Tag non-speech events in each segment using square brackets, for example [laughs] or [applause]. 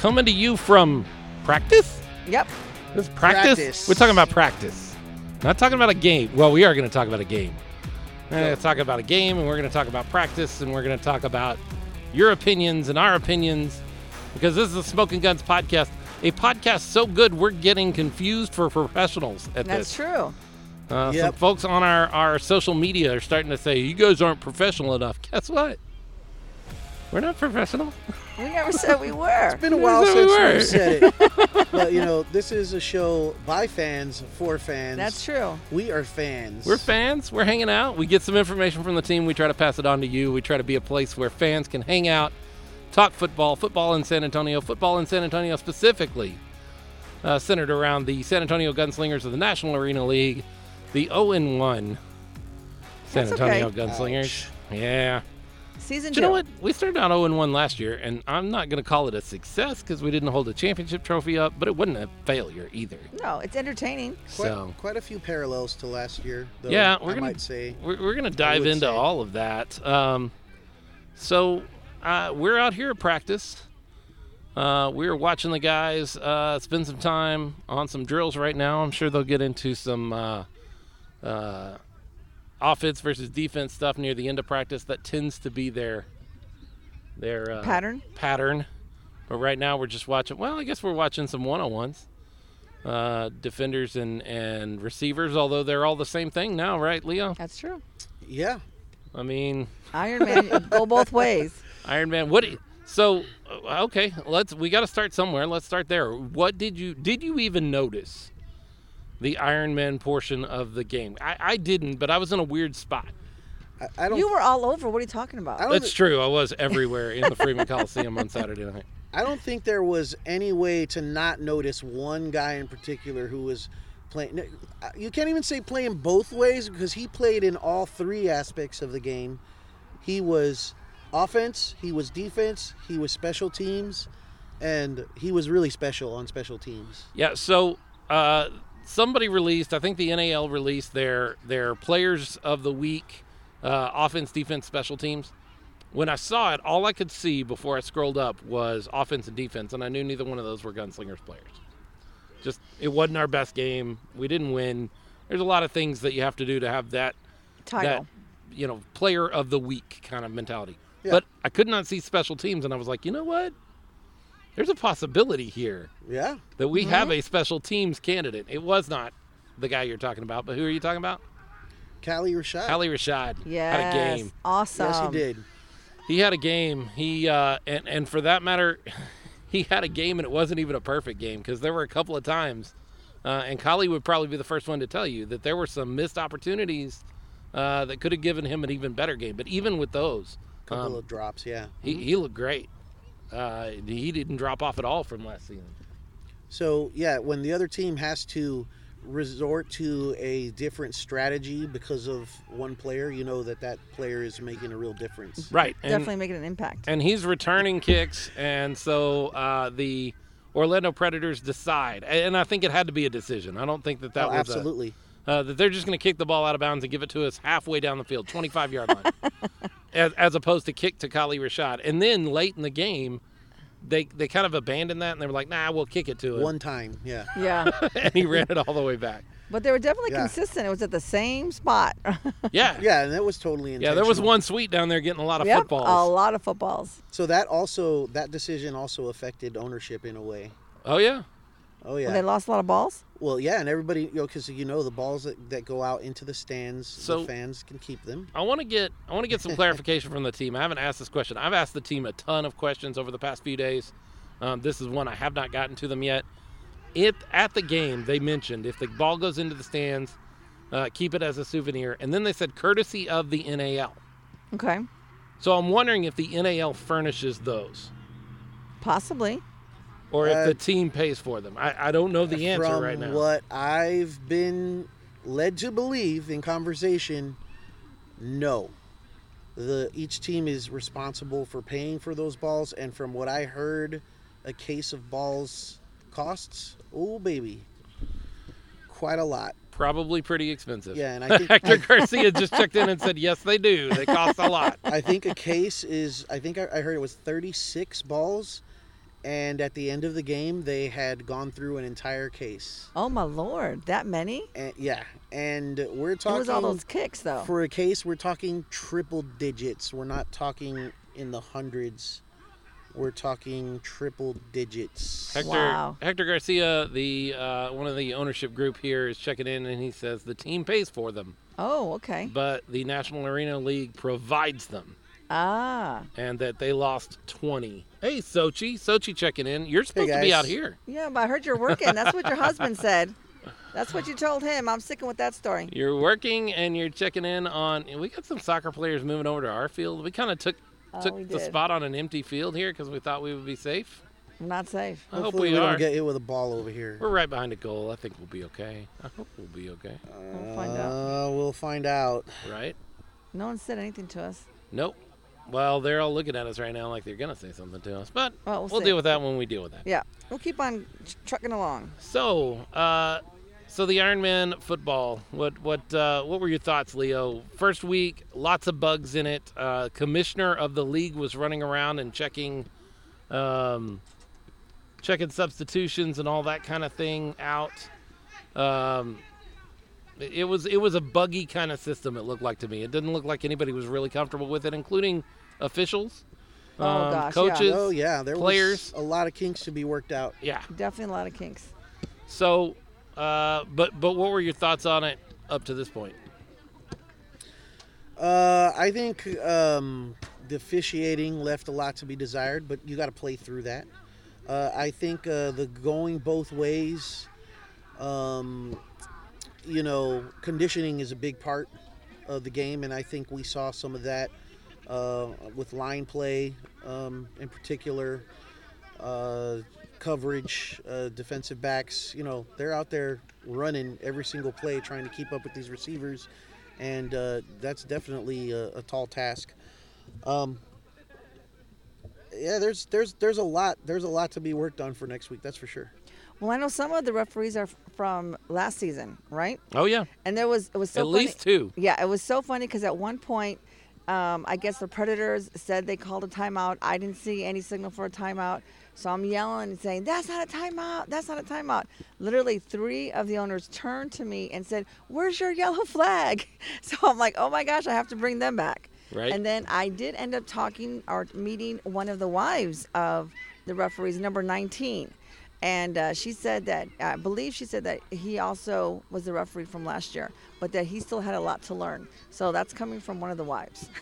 coming to you from practice. Yep. This practice? Practice. We're talking about practice. Not talking about a game. Well, we are going to talk about a game. We're going to talk about a game, and we're going to talk about practice, and we're going to talk about your opinions and our opinions, because this is a Smoking Guns podcast. A podcast so good we're getting confused for professionals at this. That's this. true. Uh, Some folks on our, our social media are starting to say, you guys aren't professional enough. Guess what? We're not professional. We never said we were. It's been a while we since were. we've said it. [laughs] but, you know, this is a show by fans, for fans. That's true. We are fans. We're fans. We're hanging out. We get some information from the team. We try to pass it on to you. We try to be a place where fans can hang out, talk football, football in San Antonio, football in San Antonio specifically, uh, centered around the San Antonio Gunslingers of the National Arena League, the 0 1 San That's Antonio okay. Gunslingers. Yeah. Season Do two. you know what? We started out 0 1 last year, and I'm not going to call it a success because we didn't hold a championship trophy up, but it wasn't a failure either. No, it's entertaining. Quite, So. quite a few parallels to last year, though, Yeah, we're I gonna might say. we're, we're gonna dive into say. all of that. Um, so uh, we're out here at practice. Uh, we're watching the guys uh, spend some time on some drills right now. I'm sure they'll get into some uh, uh, offense versus defense stuff near the end of practice. That tends to be their their uh, Pattern? Pattern. But right now we're just watching. Well, I guess we're watching some one-on-ones. Uh, defenders and, and receivers, although they're all the same thing now, right, Leo? That's true. Yeah. I mean, Iron Man go both [laughs] ways. Iron Man. What? do you- So, uh, okay, let's. We got to start somewhere. Let's start there. What did you did you even notice the Iron Man portion of the game? I, I didn't, but I was in a weird spot. I, I don't You were all over. What are you talking about? I don't That's true. I was everywhere in the Freeman Coliseum on Saturday night. [laughs] I don't think there was any way to not notice one guy in particular who was playing. You can't even say playing both ways because he played in all three aspects of the game. He was offense, he was defense, he was special teams, and he was really special on special teams. Yeah. So, uh, somebody released. I think the NAL released their their players of the week, uh, offense, defense, special teams. When I saw it, all I could see before I scrolled up was offense and defense, and I knew neither one of those were Gunslingers players. Just it wasn't our best game. We didn't win. There's a lot of things that you have to do to have that Title. that you know player of the week kind of mentality. Yeah. But I could not see special teams, and I was like, you know what? There's a possibility here Yeah. that we have a special teams candidate. It was not the guy you're talking about, but who are you talking about? Kali Rashad. Ali Rashad yes. had a game. Awesome. yes, he did. He had a game. He uh, and and for that matter, [laughs] he had a game, and it wasn't even a perfect game because there were a couple of times, uh, and Kali would probably be the first one to tell you that there were some missed opportunities uh, that could have given him an even better game. But even with those, couple um, of drops, yeah. he, he looked great. Uh, he didn't drop off at all from last season. So yeah, when the other team has to resort to a different strategy because of one player, you know that that player is making a real difference. Right. And, Definitely making an impact. and he's returning kicks, and so uh, the Orlando Predators decide, and I think it had to be a decision. I don't think that that Oh, was a- absolutely. Uh, that they're just going to kick the ball out of bounds and give it to us halfway down the field, 25 yard line, [laughs] as, as opposed to kick to Kali Rashad. And then late in the game, they they kind of abandoned that and they were like, "Nah, we'll kick it to him." One time, yeah. [laughs] yeah. [laughs] and he ran it all the way back. But they were definitely Yeah. consistent. It was at the same spot. Yeah. Yeah, and that was totally in Yeah, there was one sweet down there getting a lot of yep. footballs. A lot of footballs. So that also that decision also affected ownership in a way. Oh yeah. Oh Well, yeah. they lost a lot of balls. Well, yeah, and everybody, you know, because you know the balls that, that go out into the stands, So- the fans can keep them. I want to get I want to get some clarification from the team. I haven't asked this question. I've asked the team a ton of questions over the past few days. Um, this is one I have not gotten to them yet. If at the game they mentioned if the ball goes into the stands, uh, keep it as a souvenir, and then they said courtesy of the NAL. Okay. So I'm wondering if the NAL furnishes those, Possibly. Or if Uh, the team pays for them. I, I don't know the answer right now. what I've been led to believe in conversation, no. The each team is responsible for paying for those balls, and from what I heard, a case of balls costs oh baby, quite a lot. Probably pretty expensive. Yeah, and I [laughs] think Hector Garcia just checked in and said, [laughs] yes, they do. They cost a lot. I think a case is I think I, I heard it was 36 balls, and at the end of the game, they had gone through an entire case. Oh my lord, that many? And yeah, and we're talking It talking was all those kicks though. for a case. We're talking triple digits. We're not talking in the hundreds. We're talking triple digits. Hector Wow. Hector Garcia, the uh, one of the ownership group here, is checking in, and he says the team pays for them, oh, okay. but the National Arena League provides them, Ah, and that they lost 20. Hey, Sochi, Sochi checking in. You're supposed to be guys. out here. yeah, but I heard you're working. That's what your [laughs] husband said. That's what you told him. I'm sticking with that story. You're working and you're checking in on. We got some soccer players moving over to our field. We kind of took Oh, took the did. spot on an empty field here because we thought we would be safe. I'm not safe. I hope Hopefully we, we are. don't get hit with a ball over here. We're right behind a goal. I think we'll be okay. I hope we'll be okay. We'll find out. Uh, we'll find out. Right? No one said anything to us. Nope. Well, they're all looking at us right now like they're gonna say something to us, but Well, we'll we'll deal with that when we deal with that. Yeah, we'll keep on trucking along. So, uh, so the Ironman football. What what uh, what were your thoughts, Leo? First week, lots of bugs in it. Uh, commissioner of the league was running around and checking, um, checking substitutions and all that kind of thing out. Um, it was it was a buggy kind of system. It looked like to me. It didn't look like anybody was really comfortable with it, including officials, Oh, um, gosh, yeah. coaches. Oh yeah, there players. was a lot of kinks to be worked out. yeah. Definitely a lot of kinks. So, uh, but but what were your thoughts on it up to this point? Uh, I think um, the officiating left a lot to be desired, but you got to play through that. Uh, I think uh, the going both ways, um, you know, conditioning is a big part of the game, and I think we saw some of that uh, with line play um, in particular, uh, coverage, uh, defensive backs. You know, they're out there running every single play, trying to keep up with these receivers, and uh, that's definitely a, a tall task. Um, yeah, there's there's there's a lot there's a lot to be worked on for next week. That's for sure. Well, I know some of the referees are from last season, right? Oh yeah, And there was it was so at funny. least two. Yeah, it was so funny because at one point, um, I guess the Predators said they called a timeout. I didn't see any signal for a timeout. So I'm yelling and saying, That's not a timeout. That's not a timeout. Literally, three of the owners turned to me and said, Where's your yellow flag? [laughs] So I'm like, Oh my gosh, I have to bring them back. Right. And then I did end up talking or meeting one of the wives of the referees, number 19. And uh, she said that, I believe she said that he also was the referee from last year, but that he still had a lot to learn. So that's coming from one of the wives. [laughs]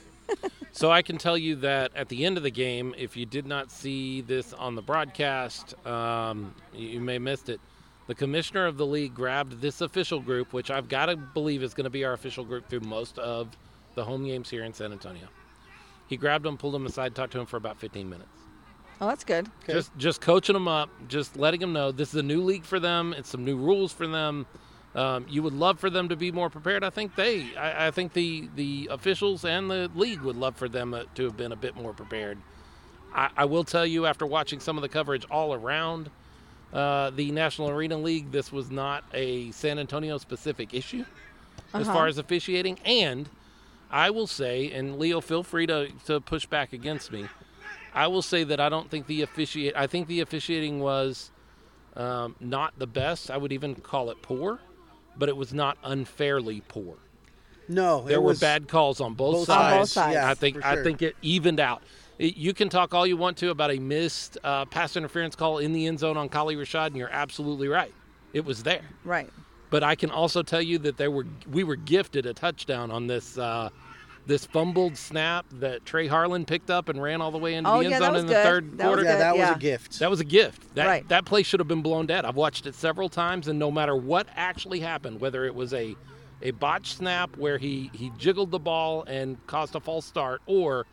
So I can tell you that at the end of the game, if you did not see this on the broadcast, um, you may have missed it. The commissioner of the league grabbed this official group, which I've got to believe is going to be our official group through most of the home games here in San Antonio. He grabbed them, pulled them aside, talked to him for about 15 minutes. Oh, that's good. Okay. Just just coaching them up, just letting them know this is a new league for them. It's some new rules for them. Um, you would love for them to be more prepared. I think they, I, I think the the officials and the league would love for them uh, to have been a bit more prepared. I, I will tell you, after watching some of the coverage all around uh, the National Arena League, this was not a San Antonio specific issue as Uh-huh. far as officiating. And I will say, and Leo, feel free to, to push back against me. I will say that I don't think the officiate. I think the officiating was um, not the best. I would even call it poor, but it was not unfairly poor. No, There it were was bad calls on both both sides. On both sides. Yeah, I think for I think it evened out. It- you can talk all you want to about a missed uh, pass interference call in the end zone on Kali Rashad, and you're absolutely right. It was there. Right. But I can also tell you that there were we were gifted a touchdown on this uh, this fumbled snap that Trey Harlan picked up and ran all the way into Oh, the end yeah, zone in the good. third That was quarter. yeah, good, that was a gift. That was a gift. That Right. that play should have been blown dead. I've watched it several times, and no matter what actually happened, whether it was a a botched snap where he he jiggled the ball and caused a false start, or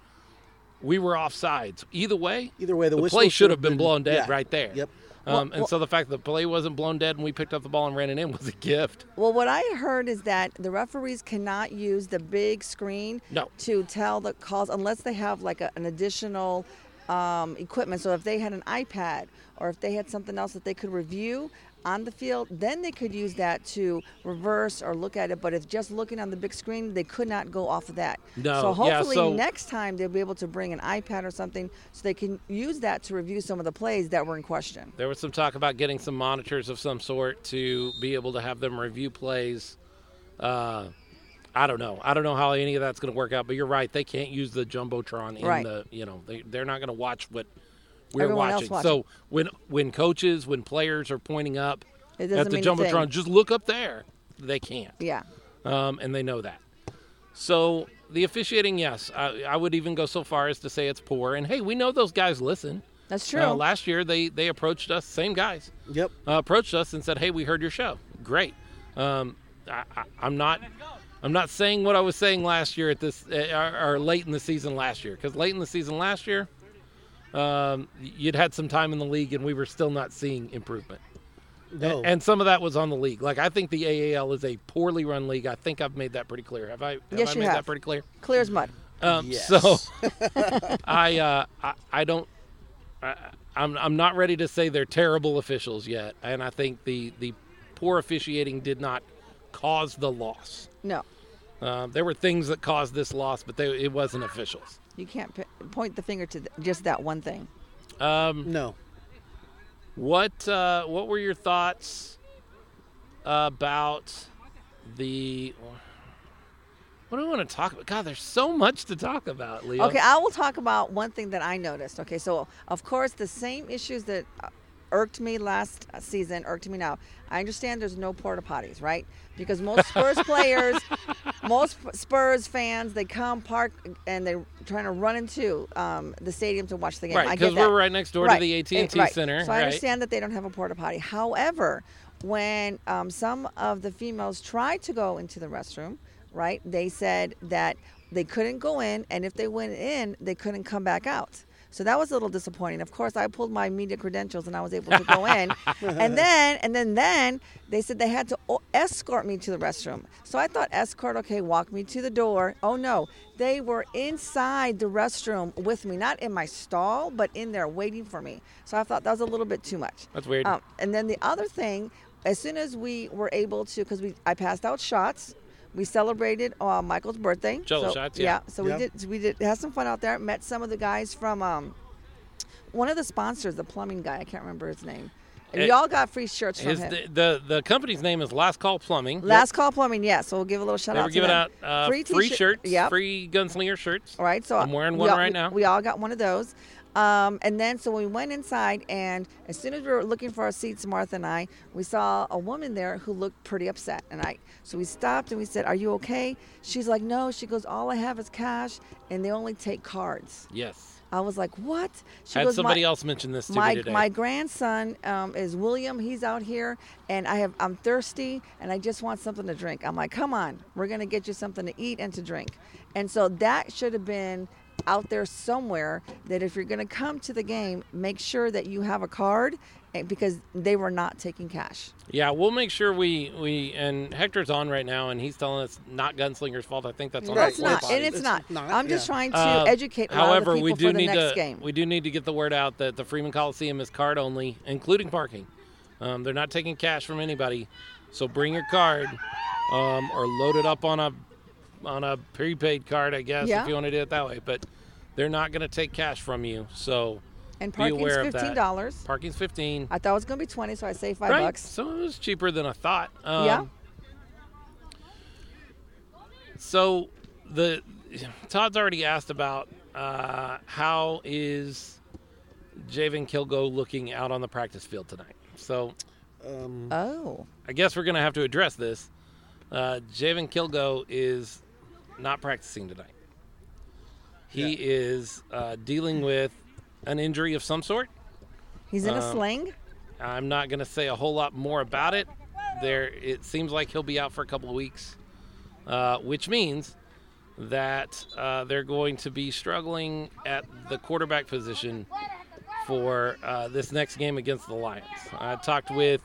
we were offsides. Either way, Either way, the, the play should have been blown dead yeah. right there. Yep. Um, Well- and well- so the fact that the play wasn't blown dead and we picked up the ball and ran it in was a gift. Well, what I heard is that the referees cannot use the big screen No. to tell the calls unless they have like a, an additional um, equipment. So if they had an iPad or if they had something else that they could review on the field, then they could use that to reverse or look at it. But if just looking on the big screen, they could not go off of that. No, So yeah, hopefully so- next time they'll be able to bring an iPad or something so they can use that to review some of the plays that were in question. There was some talk about getting some monitors of some sort to be able to have them review plays. Uh, I don't know. I don't know how any of that's going to work out, but you're right. They can't use the jumbotron in Right. the. You know, they they're not going to watch what we're Everyone else watching. watching. So when when coaches, when players are pointing up at the mean jumbotron, just look up there. They can't, Yeah. um, and they know that. So the officiating, yes, I, I would even go so far as to say it's poor. And hey, we know those guys listen. That's true. Uh, last year, they they approached us, same guys Yep. uh, approached us and said, "Hey, we heard your show. Great." Um, I, I, I'm not. I'm not saying what I was saying last year at this uh, or, or late in the season last year because late in the season last year, um, you'd had some time in the league and we were still not seeing improvement. No. And some of that was on the league. Like I think the AAL is a poorly run league. I think I've made that pretty clear. Have I? Have Yes, I you made that have. pretty clear? Clear as mud. Um, Yes. So [laughs] I, uh, I I don't I, I'm I'm not ready to say they're terrible officials yet, and I think the the poor officiating did not cause the loss. No. Uh, there were things that caused this loss, but they, it wasn't officials. You can't p- point the finger to th- just that one thing. Um, no. what uh, what were your thoughts about the? What do I want to talk about? God, there's so much to talk about, Leo. Okay, I will talk about one thing that I noticed. Okay, so of course the same issues that uh, irked me last season irked me now. I understand there's no porta potties, right? Because most Spurs players, [laughs] most Spurs fans, they come park and they're trying to run into um, the stadium to watch the game. Right, because we're right next door Right, to the AT&T right. Center. So I right? understand that they don't have a porta potty. However, when um, some of the females tried to go into the restroom, right, they said that they couldn't go in, and if they went in, they couldn't come back out. So that was a little disappointing. Of course, I pulled my media credentials and I was able to go in, and [laughs] then and then then they said they had to o- escort me to the restroom. So I thought escort, okay, walk me to the door. Oh no, they were inside the restroom with me, not in my stall, but in there waiting for me. So I thought that was a little bit too much. That's weird. Um, and then the other thing, as soon as we were able to, because we I passed out shots, we celebrated uh, Michael's birthday. Jello so, shots, yeah. So Yeah. we did we did had some fun out there. Met some of the guys from um, one of the sponsors, the plumbing guy. I can't remember his name. And Eh, we all got free shirts from His, him. the, the the company's name is Last Call Plumbing. Last call plumbing, yeah. So we'll give a little shout They out were to giving out uh, free, t-shirt- shirts, Yep. free gunslinger shirts. All right, so I'm wearing we one all- right we- now. We all got one of those. Um, and then, so we went inside, and as soon as we were looking for our seats, Martha and I, we saw a woman there who looked pretty upset. And I, so we stopped and we said, "Are you okay?" She's like, "No." She goes, "All I have is cash, and they only take cards." Yes. I was like, "What?" She Had goes, somebody "My- else mention this to my me today. my grandson um, is William. He's out here, and I have I'm thirsty, and I just want something to drink. I'm like, come on, we're gonna get you something to eat and to drink. And so that should have been out there somewhere. That if you're gonna come to the game, make sure that you have a card, eh, because they were not taking cash. yeah, we'll make sure we we and Hector's on right now, and he's telling us not Gunslinger's fault. I think that's on No, our it's not, and it's It's not. not, I'm just yeah. trying to Uh, educate a lot However, of the we do for the need next to game. we do need to get the word out that the Freeman Coliseum is card only, including parking. Um, they're not taking cash from anybody, so bring your card um, or load it up on a on a prepaid card, I guess, Yeah. if you want to do it that way. But they're not going to take cash from you, so and be parking's aware of that. fifteen dollars. parking's fifteen. I thought it was gonna be twenty, so I saved five right, bucks. so it was cheaper than I thought. Um, Yeah. So the Todd's already asked about uh, how is Javen Kilgo looking out on the practice field tonight. So Um, Oh, I guess we're going to have to address this. Uh, Javen Kilgo is not practicing tonight. He Yeah. is uh, dealing with an injury of some sort. he's in a Um, sling. I'm not going to say a whole lot more about it. There, it seems like he'll be out for a couple of weeks, uh, which means that uh, they're going to be struggling at the quarterback position for uh, this next game against the Lions. I talked with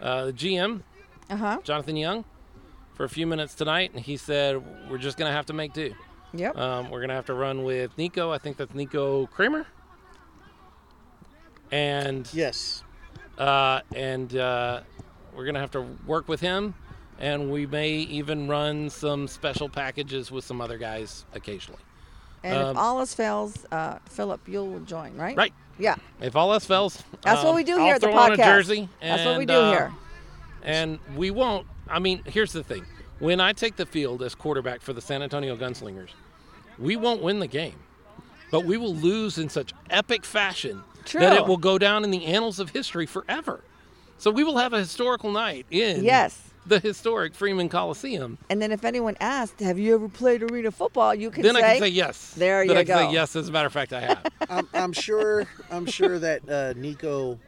uh, the GM, Uh huh. Jonathan Young, for a few minutes tonight, and he said we're just going to have to make do. Yep. Um, we're gonna have to run with Nico. I think that's Nico Kramer. And Yes. uh, and uh, we're gonna have to work with him, and we may even run some special packages with some other guys occasionally. and um, if all else fails, uh, Philip, you'll join, right? Right. Yeah. If all else fails, That's what um, we do I'll here at the throw on a podcast. jersey. That's what we do uh, here. And we won't. I mean, here's the thing: when I take the field as quarterback for the San Antonio Gunslingers, we won't win the game, but we will lose in such epic fashion that it will go down in the annals of history forever. So we will have a historical night in Yes. the historic Freeman Coliseum. And then if anyone asked, "Have you ever played arena football?" You can then say, I can say yes. There then you I can go. say yes. As a matter of fact, I have. [laughs] I'm, I'm sure. I'm sure that uh, Nico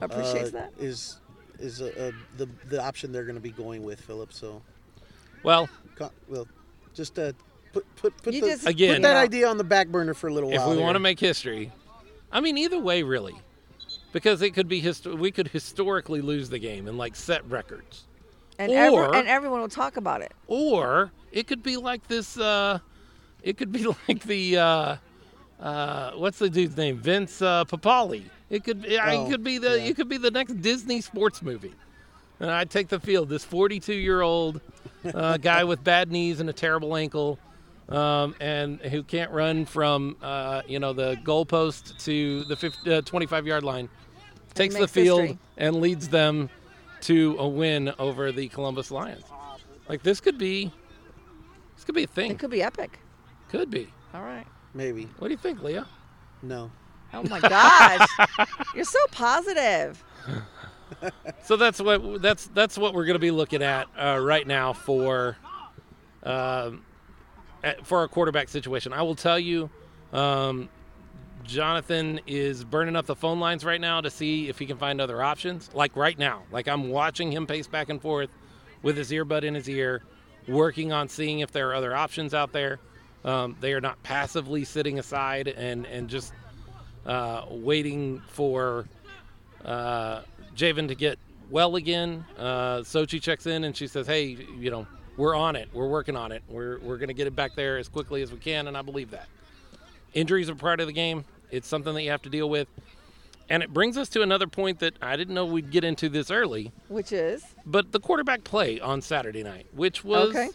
uh, appreciates that. is is uh, uh, the the option they're going to be going with, Philip. So, well, co- well, just uh, put put put, the, just Again- put that you idea on the back burner for a little while. if we here. want to make history, I mean, either way, really, because it could be histo- we could historically lose the game and like set records, and, every- and everyone will talk about it. or it could be like this. Uh, it could be [laughs] like the uh, uh, what's the dude's name? Vince uh, Papale. It could be. Oh, it could be the. yeah. It could be the next Disney sports movie. And I take the field. This 42 year old uh, guy with bad knees and a terrible ankle, um, and who can't run from uh, you know the goalpost to the 50, uh, 25 yard line, takes the field history. and leads them to a win over the Columbus Lions. Like this could be. This could be a thing. It could be epic. Could be. All right. maybe What do you think, Leah? no. Oh my gosh, [laughs] you're so positive. [laughs] So that's what that's that's what we're going to be looking at uh, right now for um, for our quarterback situation. I will tell you, um, Jonathan is burning up the phone lines right now to see if he can find other options. Like right now, like I'm watching him pace back and forth with his earbud in his ear, working on seeing if there are other options out there. Um, they are not passively sitting aside and and just uh, waiting for uh, Javen to get well again. Uh, Sochi checks in and she says, "Hey, you know, we're on it. We're working on it. We're we're going to get it back there as quickly as we can." And I believe that injuries are part of the game. It's something that you have to deal with. And it brings us to another point that I didn't know we'd get into this early, Which is but the quarterback play on Saturday night, which was Okay.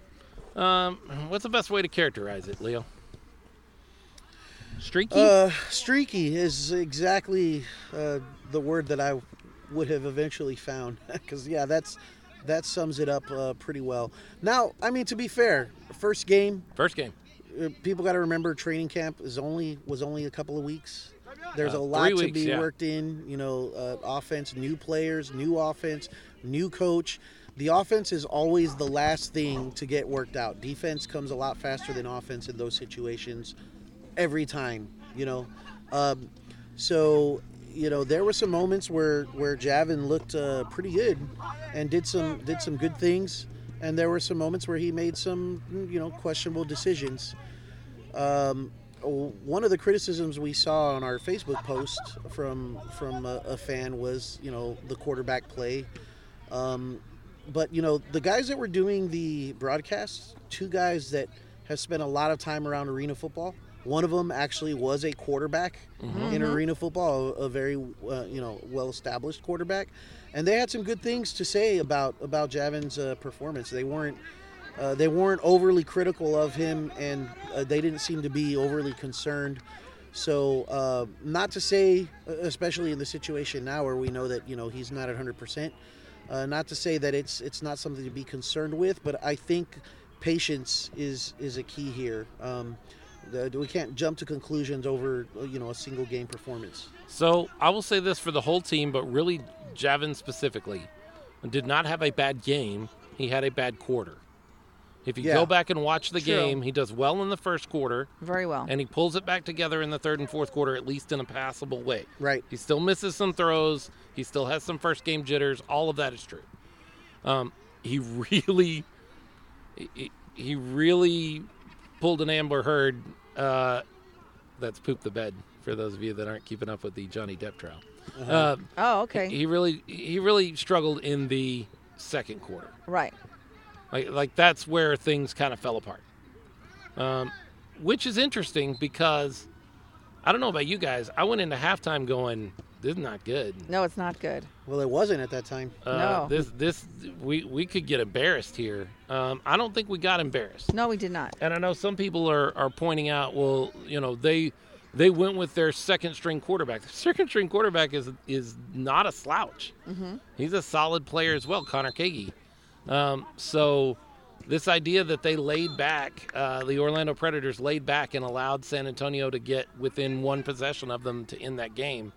um, what's the best way to characterize it, Leo? Streaky. Uh, streaky is exactly uh, the word that I would have eventually found. [laughs] Because yeah, that's that sums it up uh, pretty well. Now, I mean, to be fair, first game, First game. uh, people got to remember training camp is only was only a couple of weeks. There's Uh, a lot to weeks, be yeah. worked in. You know, uh, offense, new players, new offense, new coach. The offense is always the last thing to get worked out. Defense comes a lot faster than offense in those situations, every time. You know, um, so you know there were some moments where where Javin looked uh, pretty good and did some did some good things, and there were some moments where he made some you know questionable decisions. Um, one of the criticisms we saw on our Facebook post from from a, a fan was you know the quarterback play. Um, but you know the guys that were doing the broadcasts, two guys that have spent a lot of time around arena football. One of them actually was a quarterback in arena football, a, very uh, you know well established quarterback, and they had some good things to say about about Javin's uh, performance. They weren't uh, they weren't overly critical of him, and uh, they didn't seem to be overly concerned. So, uh, not to say, especially in the situation now where we know that you know he's not at 100 percent, uh, not to say that it's it's not something to be concerned with, but I think patience is is a key here. Um, we can't jump to conclusions over you know a single game performance. So I will say this for the whole team, but really Javin specifically did not have a bad game. He had a bad quarter. If you Yeah. go back and watch the True. game, he does well in the first quarter, very well. and he pulls it back together in the third and fourth quarter, at least in a passable way. Right. He still misses some throws. He still has some first game jitters. All of that is true. Um, he [laughs] really, he, he really pulled an Amber Heard. Uh, that's poop the bed for those of you that aren't keeping up with the Johnny Depp trial. Uh, oh, okay. He really, he really struggled in the second quarter. right. Like, like that's where things kind of fell apart. Um, which is interesting because I don't know about you guys. I went into halftime going, "This is not good." No, it's not good. Well, it wasn't at that time. Uh, No. This this we we could get embarrassed here. Um, I don't think we got embarrassed. No, we did not. And I know some people are, are pointing out, well, you know, they they went with their second string quarterback. The [laughs] second string quarterback is is not a slouch. Mm-hmm. He's a solid player as well, Connor Kagi. Um, so this idea that they laid back, uh, the Orlando Predators laid back and allowed San Antonio to get within one possession of them to end that game,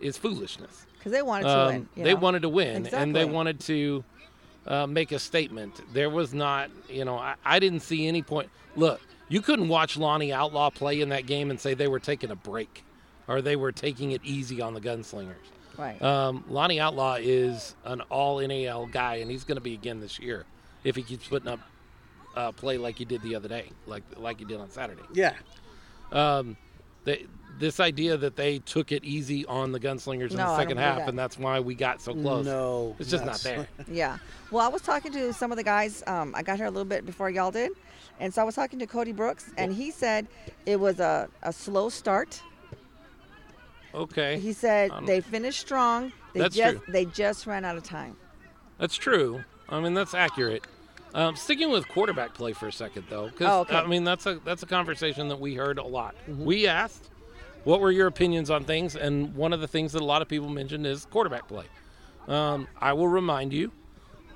is foolishness. Because they wanted to Um, win. they know? wanted to win, and they wanted to uh, make a statement. There was not, you know, I, I didn't see any point. Look, you couldn't watch Lonnie Outlaw play in that game and say they were taking a break or they were taking it easy on the gunslingers. Right. Um, Lonnie Outlaw is an all NAL guy, and he's going to be again this year if he keeps putting up uh, play like he did the other day, like like he did on Saturday. Yeah. Um, they, this idea that they took it easy on the gunslingers in No, the second half, that. and that's why we got so close. No. It's just not there. [laughs] Yeah. Well, I was talking to some of the guys. Um, I got here a little bit before y'all did. And so I was talking to Cody Brooks, and he said it was a, a slow start. Okay, He said Um, they finished strong. They that's just true. they just ran out of time. that's true. I mean, that's accurate. Um, sticking with quarterback play for a second, though, because Oh, okay. I mean that's a that's a conversation that we heard a lot. We asked, "What were your opinions on things?" And one of the things that a lot of people mentioned is quarterback play. Um, I will remind you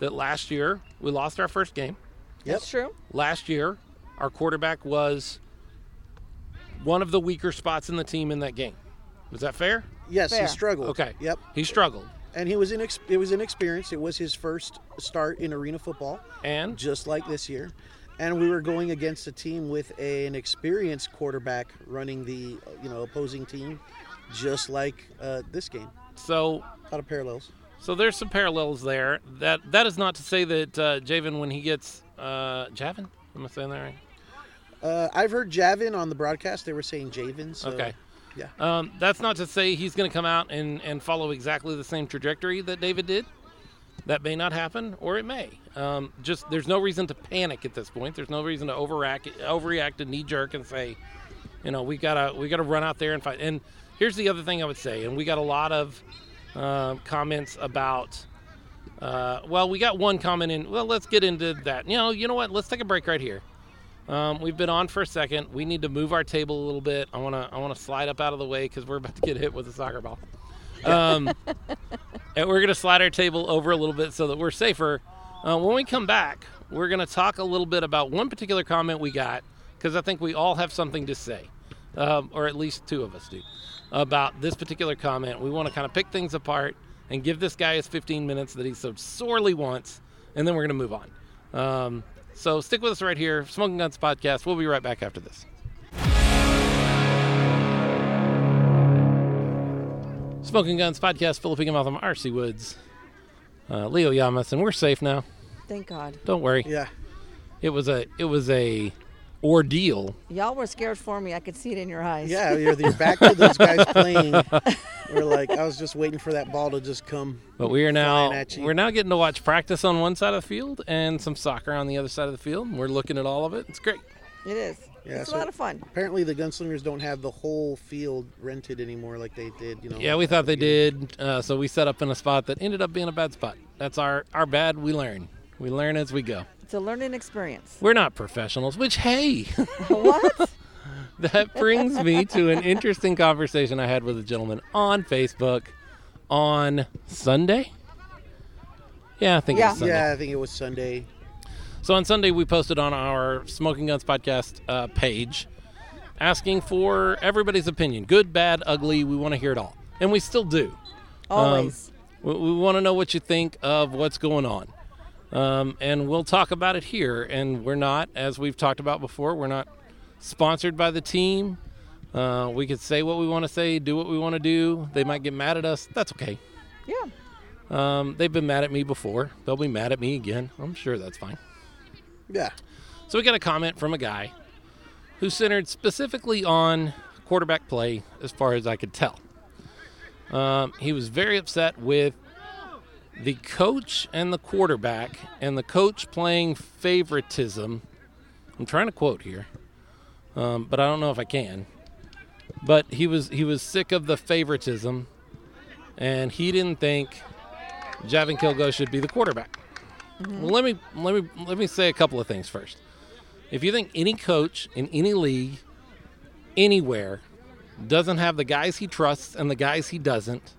that last year we lost our first game. Yep. That's true. Last year, our quarterback was one of the weaker spots in the team in that game. Was that fair? Yes, Fair. he struggled. Okay. Yep. He struggled, And he was inex- it was inexperienced. It was his first start in arena football, and just like this year. And we were going against a team with a, an experienced quarterback running the you know opposing team, just like uh, this game. so A lot of parallels. So there's some parallels there. That that is not to say that uh, Javen, when he gets uh, Javin, am I saying that right? Uh, I've heard Javin on the broadcast. They were saying Javen. So, okay. Yeah. Um, that's not to say he's going to come out and, and follow exactly the same trajectory that David did. That may not happen, or it may. Um, just there's no reason to panic at this point. There's no reason to overreact, overreact and knee jerk and say, you know, we gotta we gotta run out there and fight. And here's the other thing I would say, and we got a lot of uh, comments about. Uh, well, we got one comment in. Well, let's get into that. You know, you know what? Let's take a break right here. Um, we've been on for a second. We need to move our table a little bit. I wanna I wanna slide up out of the way because we're about to get hit with a soccer ball. Um, [laughs] and we're gonna slide our table over a little bit so that we're safer. Uh, when we come back, we're gonna talk a little bit about one particular comment we got because I think we all have something to say, um, or at least two of us do, about this particular comment. We want to kind of pick things apart and give this guy his 15 minutes that he so sorely wants, and then we're gonna move on. Um, so stick with us right here, Smoking Guns Podcast. We'll be right back after this. Smoking Guns Podcast, Philip Higginbotham, R.C. Woods, uh, Leo Yamas, and we're safe now. Thank God. Don't worry. Yeah. It was a it was a ordeal. Y'all were scared for me. I could see it in your eyes. Yeah. You're, you're back to those guys playing. [laughs] We're like, I was just waiting for that ball to just come. But we are now Flying we're now getting to watch practice on one side of the field and some soccer on the other side of the field. We're looking at all of it. It's great. It is. Yeah, it's so- a lot of fun. Apparently, the gunslingers don't have the whole field rented anymore like they did. You know. Yeah, we thought the they beginning. did. Uh, so we set up in a spot that ended up being a bad spot. That's our our bad. We learn. We learn as we go. It's a learning experience. We're not professionals. Which hey, [laughs] what? [laughs] that brings me to an interesting conversation I had with a gentleman on Facebook on Sunday. Yeah, I think it was Sunday. Yeah, I think it was Sunday. So on Sunday, we posted on our Smoking Guns podcast uh, page asking for everybody's opinion good, bad, ugly. We want to hear it all. And we still do. Always. We, we want to know what you think of what's going on. Um, and we'll talk about it here. And we're not, as we've talked about before, we're not sponsored by the team. Uh, we could say what we want to say, do what we want to do. They might get mad at us. That's okay. yeah. Um, they've been mad at me before. They'll be mad at me again. I'm sure that's fine. Yeah. So we got a comment from a guy who centered specifically on quarterback play, as far as I could tell. Um, he was very upset with the coach and the quarterback, and the coach playing favoritism. I'm trying to quote here. um, but I don't know if I can. But he was he was sick of the favoritism, and he didn't think Javin Kilgo should be the quarterback. Well, let me let me let me say a couple of things first. If you think any coach in any league, anywhere, doesn't have the guys he trusts and the guys he doesn't,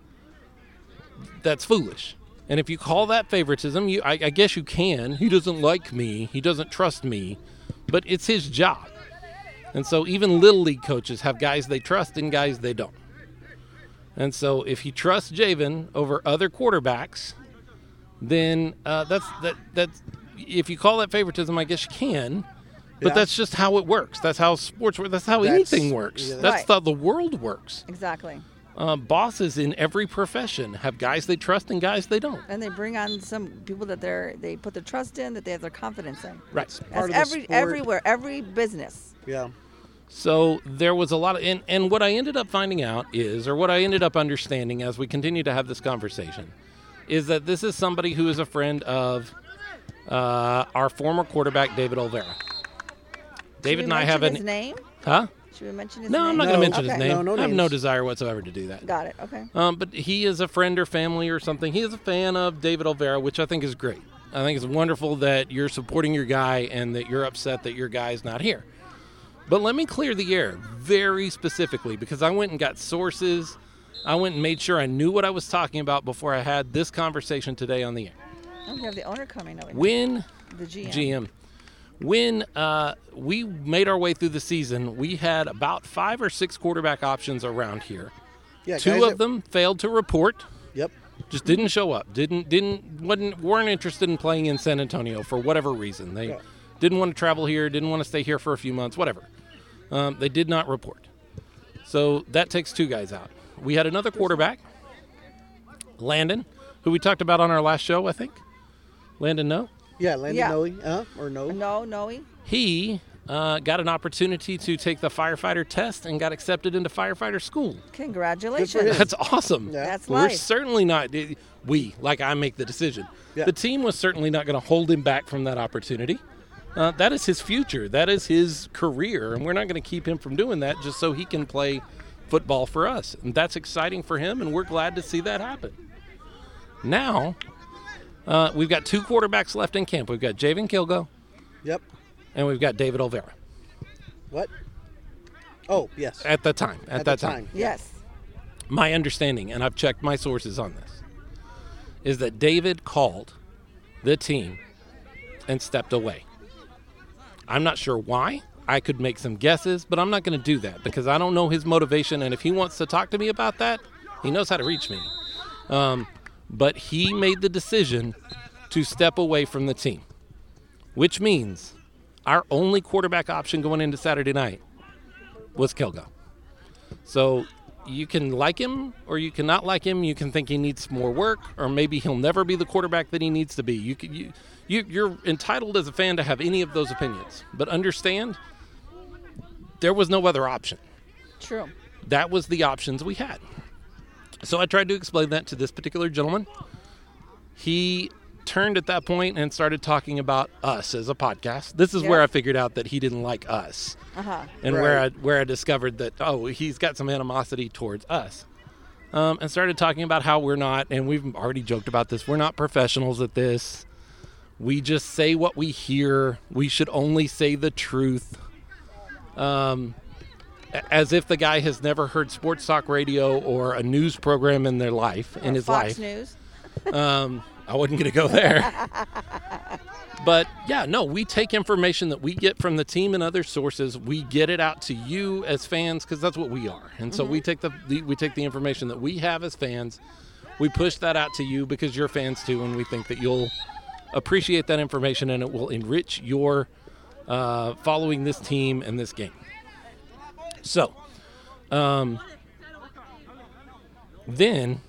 that's foolish. And if you call that favoritism, you I, I guess you can. He doesn't like me. He doesn't trust me, but it's his job. And so even little league coaches have guys they trust and guys they don't. And so if he trusts Javen over other quarterbacks, then uh, that's that that's if you call that favoritism, I guess you can. But Yeah. that's just how it works. That's how sports work. That's how That's- anything works. yeah, that's Right. how the world works. Exactly. Uh, bosses in every profession have guys they trust and guys they don't. And they bring on some people that they're they put their trust in, that they have their confidence in. Right. That's Part of the every sport. everywhere, every business. Yeah. So there was a lot of, and, and what I ended up finding out is, or what I ended up understanding as we continue to have this conversation, is that this is somebody who is a friend of uh, our former quarterback, David Olvera. David and I have mention an, his name. huh? Should we mention his No, name? I'm not going to mention his name. No, no I have no desire whatsoever to do that. Got it. Okay. Um, but he is a friend or family or something. He is a fan of David Olvera, which I think is great. I think it's wonderful that you're supporting your guy and that you're upset that your guy is not here. But let me clear the air very specifically because I went and got sources. I went and made sure I knew what I was talking about before I had this conversation today on the air. Oh, we have the owner coming over. When the GM. GM. When uh, we made our way through the season, we had about five or six quarterback options around here. Yeah. Two guys of that- them failed to report. Yep. just didn't show up didn't didn't wasn't weren't interested in playing in san antonio for whatever reason they Yeah. didn't want to travel here didn't want to stay here for a few months whatever um, they did not report so that takes two guys out we had another quarterback landon who we talked about on our last show i think landon no Yeah. Landon Yeah. Noe. Uh, or no. No, no. he uh, got an opportunity to take the firefighter test and got accepted into firefighter school Congratulations. That's awesome. Yeah. That's We're life. certainly not we like I make the decision. Yeah. The team was certainly not going to hold him back from that opportunity. Uh, that is his future. That is his career, and we're not going to keep him from doing that just so he can play football for us. And that's exciting for him, and we're glad to see that happen. Now, uh, we've got two quarterbacks left in camp. We've got Javen Kilgo, Yep. and we've got David Olvera. What? Oh yes. At the time, at, At that the time. time. Yes. my understanding, and I've checked my sources on this, is that David called the team and stepped away. I'm not sure why. I could make some guesses, but I'm not going to do that because I don't know his motivation. And if he wants to talk to me about that, he knows how to reach me. Um, but he made the decision to step away from the team, which means our only quarterback option going into Saturday night was Kilgo. So you can like him or you cannot like him. You can think he needs more work, or maybe he'll never be the quarterback that he needs to be. You can, you, you you're entitled as a fan to have any of those opinions, but understand there was no other option. True. That was the options we had. So I tried to explain that to this particular gentleman. He turned at that point and started talking about us as a podcast. This is where I figured out that he didn't like us Uh huh. and where I where I discovered that oh he's got some animosity towards us, um, and started talking about how we're not, and we've already joked about this. We're not professionals at this. We just say what we hear. We should only say the truth. Um, as if the guy has never heard sports talk radio or a news program in their life in his Fox life. News. Um, I wasn't going to go there. [laughs] but yeah, no, we take information that we get from the team and other sources. We get it out to you as fans because that's what we are. And so we take the, the we take the information that we have as fans. We push that out to you because you're fans too, and we think that you'll appreciate that information and it will enrich your uh, following this team and this game. So, um, then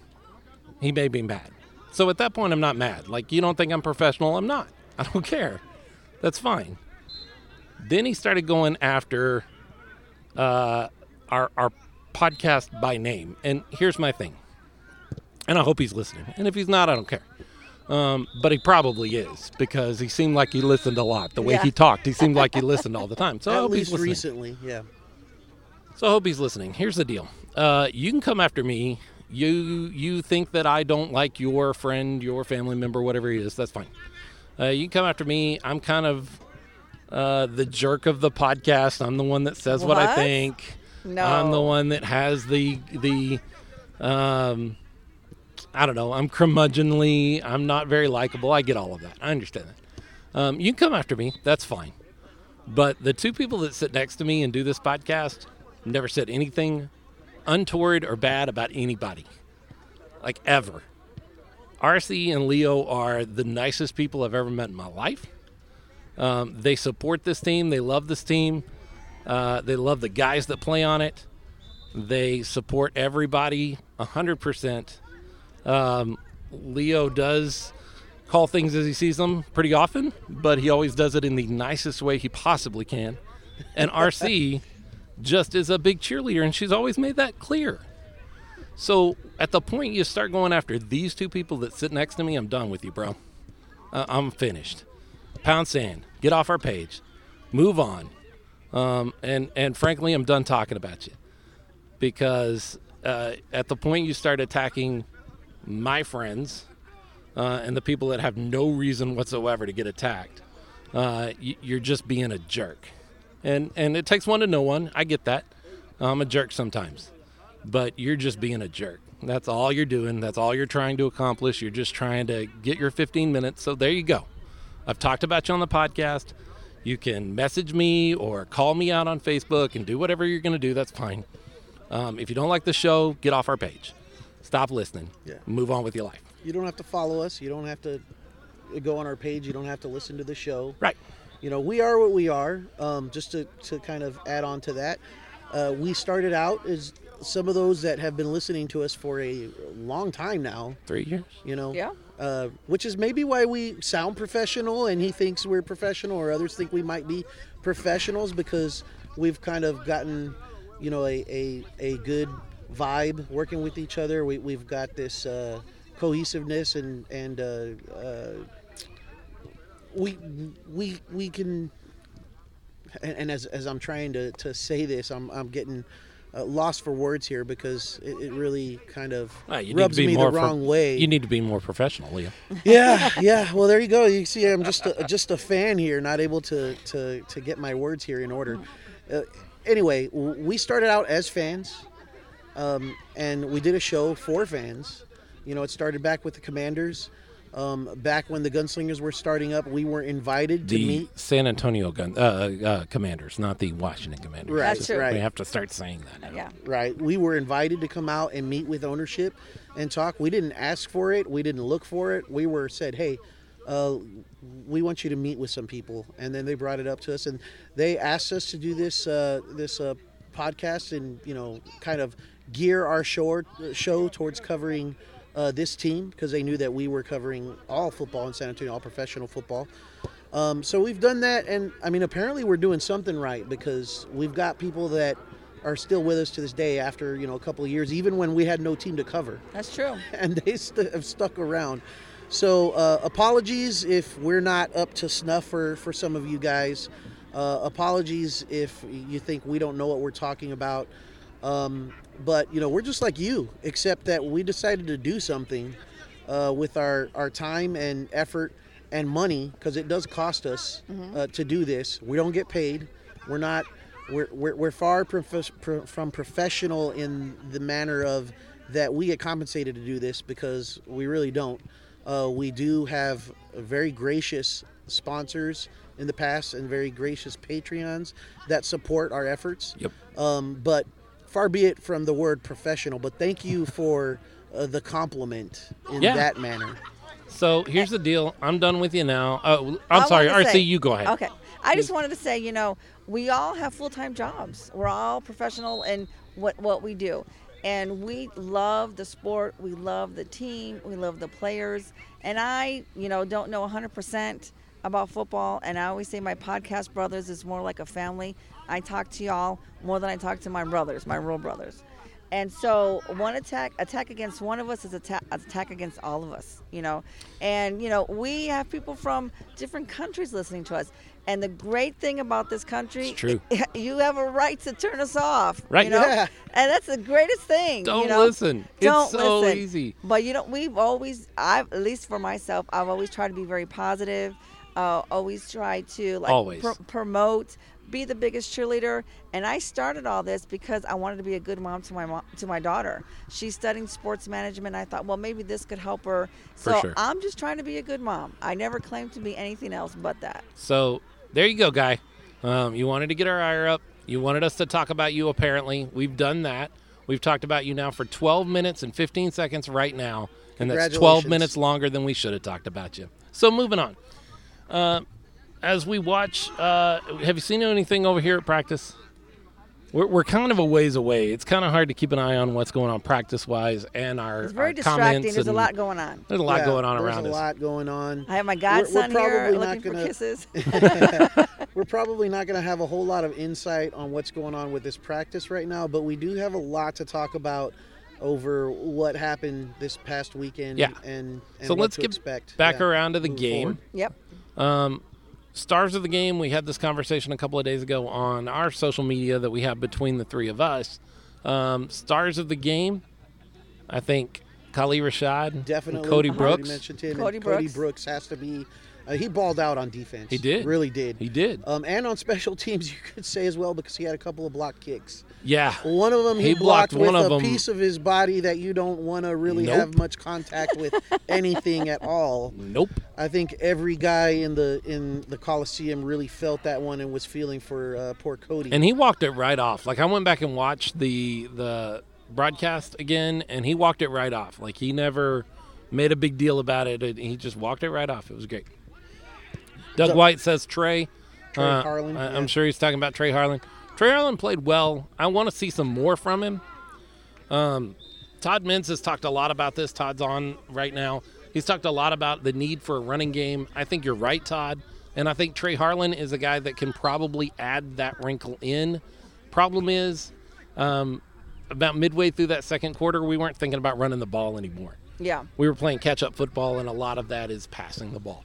he made me mad. So at that point, I'm not mad. Like, you don't think I'm professional? I'm not. [laughs] I don't care. That's fine. Then he started going after uh, our, our podcast by name. And here's my thing. And I hope he's listening. And if he's not, I don't care. Um, but he probably is because he seemed like he listened a lot. The way Yeah. he talked, he seemed like he listened all the time. So I [laughs] At hope least he's listening. recently, yeah. So I hope he's listening. Here's the deal. Uh, you can come after me. You you think that I don't like your friend, your family member, whatever he is. That's fine. Uh, you can come after me. I'm kind of uh, the jerk of the podcast. I'm the one that says what, I think. No. I'm the one that has the the um, I don't know. I'm curmudgeonly. I'm not very likable. I get all of that. I understand that. Um, you can come after me. That's fine. But the two people that sit next to me and do this podcast never said anything untoward or bad about anybody, like ever. RC and Leo are the nicest people I've ever met in my life. Um, they support this team. They love this team. Uh, they love the guys that play on it. They support everybody 100%. Um, Leo does call things as he sees them pretty often, but he always does it in the nicest way he possibly can. And [laughs] RC just is a big cheerleader, and she's always made that clear. So at the point you start going after these two people that sit next to me, I'm done with you, bro. Uh, I'm finished. Pound sand. Get off our page. Move on. Um, and and frankly, I'm done talking about you because uh, at the point you start attacking my friends uh, and the people that have no reason whatsoever to get attacked, uh, you're just being a jerk. And and it takes one to know one. I get that. I'm a jerk sometimes, but you're just being a jerk. That's all you're doing. That's all you're trying to accomplish. You're just trying to get your 15 minutes. So there you go. I've talked about you on the podcast. You can message me or call me out on Facebook and do whatever you're going to do. That's fine. Um, if you don't like the show, get off our page. Stop listening. Yeah. Move on with your life. You don't have to follow us. You don't have to go on our page. You don't have to listen to the show. Right. You know, we are what we are. Um, just to, to kind of add on to that, uh, we started out as some of those that have been listening to us for a long time now. Three years. You know, Yeah. uh, which is maybe why we sound professional and he thinks we're professional or others think we might be professionals because we've kind of gotten you know a, a, a good vibe working with each other we, we've got this uh, cohesiveness and and uh, uh, we we we can and, and as, as I'm trying to, to say this I'm, I'm getting uh, lost for words here because it, it really kind of Ah, you need rubs to be me more the pro- wrong way You need to be more professional, Leo. [laughs] yeah, yeah. Well, there you go. You see, I'm just a, just a fan here, not able to to to get my words here in order. Uh, anyway, we started out as fans, um, and we did a show for fans. You know, it started back with the Commanders. Um, back when the Gunslingers were starting up, we were invited to The meet. San Antonio gun uh, uh, Commanders, not the Washington Commanders. Right, That's true. right. We have to start saying that. Now. Yeah. Right. We were invited to come out and meet with ownership and talk. We didn't ask for it. We didn't look for it. We were said, hey, uh, we want you to meet with some people. And then they brought it up to us and they asked us to do this uh, this uh, podcast and, you know, kind of gear our show, show towards covering uh, this team because they knew that we were covering all football in San Antonio, all professional football. Um, so we've done that, and I mean, apparently we're doing something right because we've got people that are still with us to this day after you know a couple of years, even when we had no team to cover, That's true. [laughs] and they st- have stuck around. So uh, apologies if we're not up to snuff for for some of you guys. Uh, apologies if you think we don't know what we're talking about. Um, but you know, we're just like you, except that we decided to do something uh, with our our time and effort and money because it does cost us uh, to do this. We don't get paid. We're not. We're, we're, we're far prof- pro- from professional in the manner of that we get compensated to do this because we really don't. Uh, we do have very gracious sponsors in the past and very gracious Patreons that support our efforts. Yep. Um, but far be it from the word professional, but thank you for uh, the compliment in Yeah. that manner. So here's the deal. I'm done with you now. Uh, I I'm sorry, wanted to RC. say- you go ahead. Okay. I just wanted to say, you know, we all have full time jobs. We're all professional in what, what we do. And we love the sport. We love the team. We love the players. And I, you know, don't know 100% about football. And I always say my podcast brothers is more like a family. I talk to y'all more than I talk to my brothers, my real brothers. And so one attack attack against one of us is attack attack against all of us, you know. And you know, we have people from different countries listening to us. And the great thing about this country, It's true. [laughs] you have a right to turn us off, Right. You know, Yeah. and that's the greatest thing. Don't you know? listen. Don't it's so listen. easy. But you know, we've always, I've at least for myself, I've always tried to be very positive. Uh, always try to like Always. pr- promote, be the biggest cheerleader. And I started all this because I wanted to be a good mom to my mom, to my daughter. She's studying sports management. I thought, well, maybe this could help her. So sure. I'm just trying to be a good mom. I never claimed to be anything else but that. So there you go, guy. Um, you wanted to get our ire up. You wanted us to talk about you. Apparently, we've done that. We've talked about you now for 12 minutes and 15 seconds right now, and that's 12 minutes longer than we should have talked about you. So moving on. Uh, as we watch, uh, have you seen anything over here at practice? We're, we're kind of a ways away. It's kind of hard to keep an eye on what's going on practice wise and our, It's very our distracting. comments There's a lot going on. There's a lot Yeah, going on around us. there's a lot going on. I have my we're godson here looking for gonna- [laughs] kisses. [laughs] We're probably not going to have a whole lot of insight on what's going on with this practice right now, but we do have a lot to talk about over what happened this past weekend. Yeah. And, and So what let's to get expect. back Yeah, around to the moving game. forward. yep. Um, stars of the game. We had this conversation a couple of days ago on our social media that we have between the three of us. Um, stars of the game. I think Kali Rashad, and Definitely. Cody I Brooks. mentioned him. and Cody Cody Brooks. Brooks has to be. Uh, he balled out on defense. He did. Really did. He did. Um, and on special [laughs] teams, you could say as well because he had a couple of block kicks. Yeah. One of them he, He blocked blocked, one with of a 'em. piece of his body that you don't want to really Nope. have much contact with [laughs] anything at all. Nope. I think every guy in the in the Coliseum really felt that one and was feeling for uh, poor Cody. And he walked it right off. Like I went back and watched the the broadcast again, and he walked it right off. Like he never made a big deal about it. and He just walked it right off. It was great. Doug So- White says Trey. Trey Uh, Harlan, I, yeah. am sure he's talking about Trey Harlan. Trey Harlan played well. I want to see some more from him. Um, Todd Mintz has talked a lot about this. Todd's on right now. He's talked a lot about the need for a running game. I think you're right, Todd. And I think Trey Harlan is a guy that can probably add that wrinkle in. Problem is, um, about midway through that second quarter, we weren't thinking about running the ball anymore Yeah. we were playing catch up football, and a lot of that is passing the ball.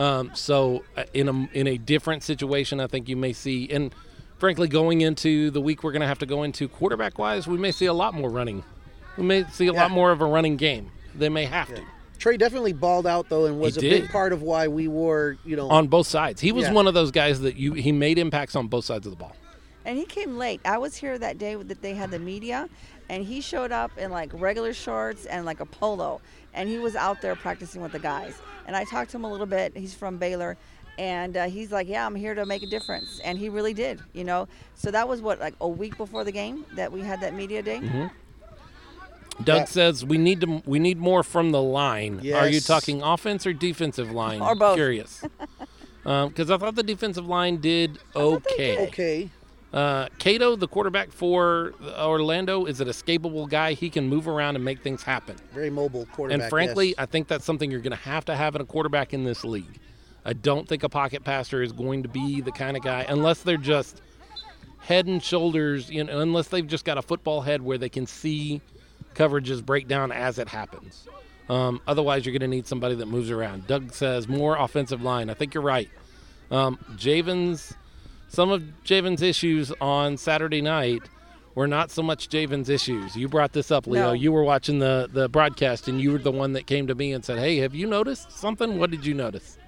Um, so uh, in a in a different situation, I think you may see, and frankly, going into the week we're going to have to go into quarterback wise, we may see a lot more running. We may see a Yeah. lot more of a running game. They may have to Trey definitely balled out though and was He a did. big part of why we wore you know on both sides. He was Yeah. one of those guys that you he made impacts on both sides of the ball. And he came late. I was here that day that they had the media, and he showed up in like regular shorts and like a polo, and he was out there practicing with the guys. And I talked to him a little bit. He's from Baylor, and uh, he's like, "Yeah, I'm here to make a difference," and he really did. You know, so that was what like a week before the game that we had that media day. Mm-hmm. Doug Yeah. says we need to we need more from the line. Are you talking offense or defensive line? Or both. Curious. [laughs] Because I thought the defensive line did thought they okay. did. okay Uh, Cato, the quarterback for Orlando, is an escapable guy. He can move around and make things happen. very mobile quarterback. And frankly, yes. I think that's something you're going to have to have in a quarterback in this league. I don't think a pocket passer is going to be the kind of guy, unless they're just head and shoulders, you know, unless they've just got a football head where they can see coverages break down as it happens. Um, otherwise, you're going to need somebody that moves around. Doug says more offensive line. I think you're right. Um, Javen's, some of Javen's issues on Saturday night were not so much Javen's issues. You brought this up, Leo. No. You were watching the, the broadcast, and you were the one that came to me and said, Hey, have you noticed something? What did you notice?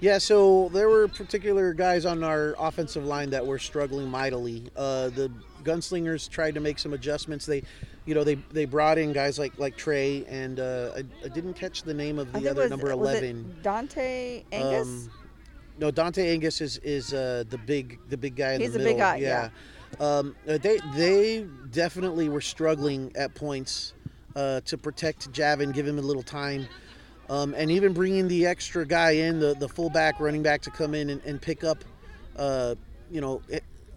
Yeah, so there were particular guys on our offensive line that were struggling mightily. Uh, the gunslingers tried to make some adjustments. They, you know, they they brought in guys like like Trey, and uh, I, I didn't catch the name of I the think other was, number was it eleven. Dante Angus. Um, no, Dante Angus is is uh, the big the big guy in He's the middle. big guy, Yeah. Um, uh, they they definitely were struggling at points uh, to protect Javin, give him a little time, um, and even bringing the extra guy in, the the fullback, running back, to come in and, and pick up, uh, you know,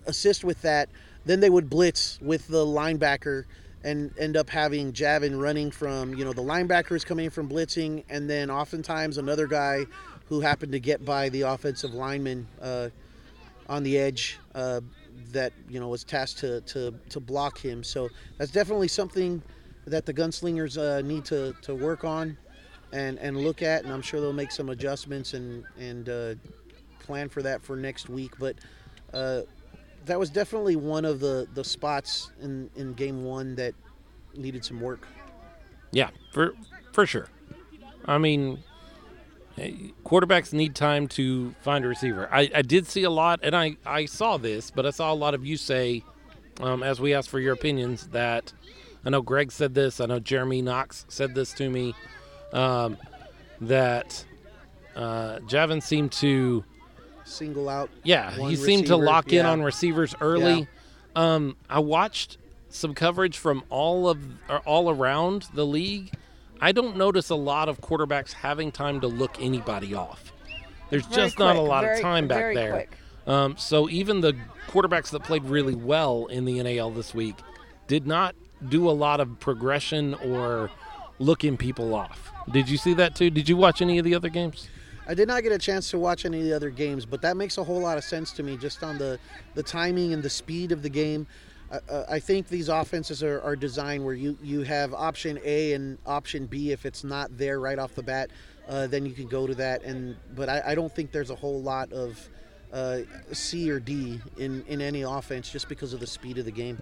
assist with that. Then they would blitz with the linebacker and end up having Javin running from, you know, the linebacker is coming in from blitzing, and then oftentimes another guy who happened to get by the offensive lineman uh, on the edge, uh, that you know was tasked to to to block him. So that's definitely something that the gunslingers uh, need to to work on and and look at, and I'm sure they'll make some adjustments and and uh, plan for that for next week. But uh, that was definitely one of the the spots in in game one that needed some work. Yeah, for for sure. I mean, quarterbacks need time to find a receiver. I, I did see a lot, and I, I saw this, but I saw a lot of you say, um, as we asked for your opinions, that I know Greg said this, I know Jeremy Knox said this to me, um, that uh, Javin seemed to, Single out. yeah, he seemed to lock in yeah. on receivers early. Um, I watched some coverage from all of or all around the league. I don't notice a lot of quarterbacks having time to look anybody off. There's Very just not a lot very- of time back there. Um, so even the quarterbacks that played really well in the NAL this week did not do a lot of progression or looking people off. Did you see that too? Did you watch any of the other games? I did not get a chance to watch any of the other games, but that makes a whole lot of sense to me just on the, the timing and the speed of the game. Uh, I think these offenses are, are designed where you, you have option A and option B. If it's not there right off the bat, uh, then you can go to that. And but I, I don't think there's a whole lot of uh, C or D in, in any offense just because of the speed of the game.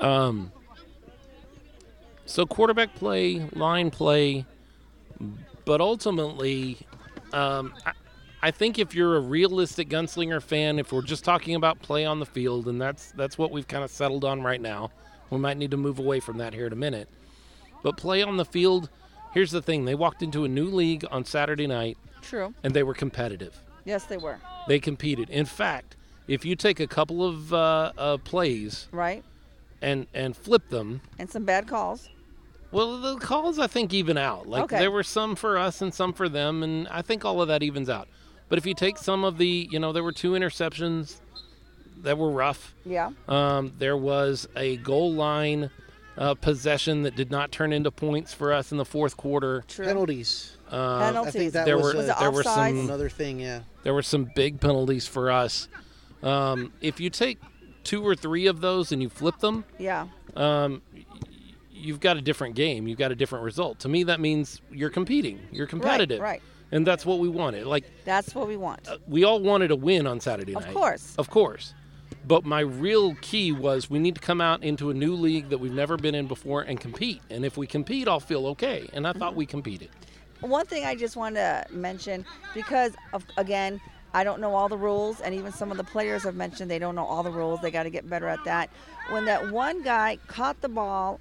Um, so quarterback play, line play, but ultimately, um, I think if you're a realistic gunslinger fan, if we're just talking about play on the field, and that's that's what we've kind of settled on right now, we might need to move away from that here in a minute. But play on the field, here's the thing: they walked into a new league on Saturday night, True. and they were competitive. Yes, they were. They competed. In fact, if you take a couple of uh, uh, plays Right. and and flip them, And some bad calls. Well, the calls I think even out. Like Okay. there were some for us and some for them, and I think all of that evens out. But if you take some of the, you know, there were two interceptions that were rough. Yeah. Um, there was a goal line uh, possession that did not turn into points for us in the fourth quarter. True. Penalties. Uh, I Penalties. think that there was, were Was there were some another thing. Yeah. there were some big penalties for us. Um, if you take two or three of those and you flip them, Yeah. um, you've got a different game. You've got a different result. To me, that means you're competing. You're competitive. Right. Right. And that's what we wanted. Like That's what we want. uh, we all wanted a win on Saturday night. Of course. Of course. But my real key was we need to come out into a new league that we've never been in before and compete. And if we compete, I'll feel okay. And I Mm-hmm. thought we competed. One thing I just want to mention because of again, I don't know all the rules, and even some of the players have mentioned they don't know all the rules. They got to get better at that. When that one guy caught the ball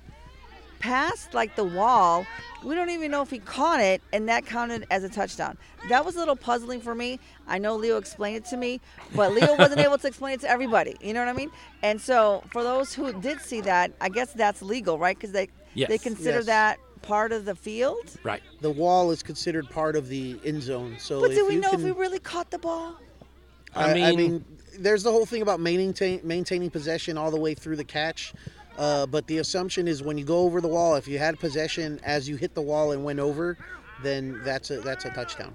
past like the wall, we don't even know if he caught it, and that counted as a touchdown. That was a little puzzling for me. I know Leo explained it to me, but Leo wasn't able to explain it to everybody. You know what I mean? And so for those who did see that, I guess that's legal, right? Because they Yes. they consider Yes. that part of the field. Right. The wall is considered part of the end zone. So But do we you know can, if we really caught the ball? I I, I mean- mean, there's the whole thing about maintain, maintaining possession all the way through the catch. Uh, but the assumption is when you go over the wall, if you had possession as you hit the wall and went over, then that's a that's a touchdown.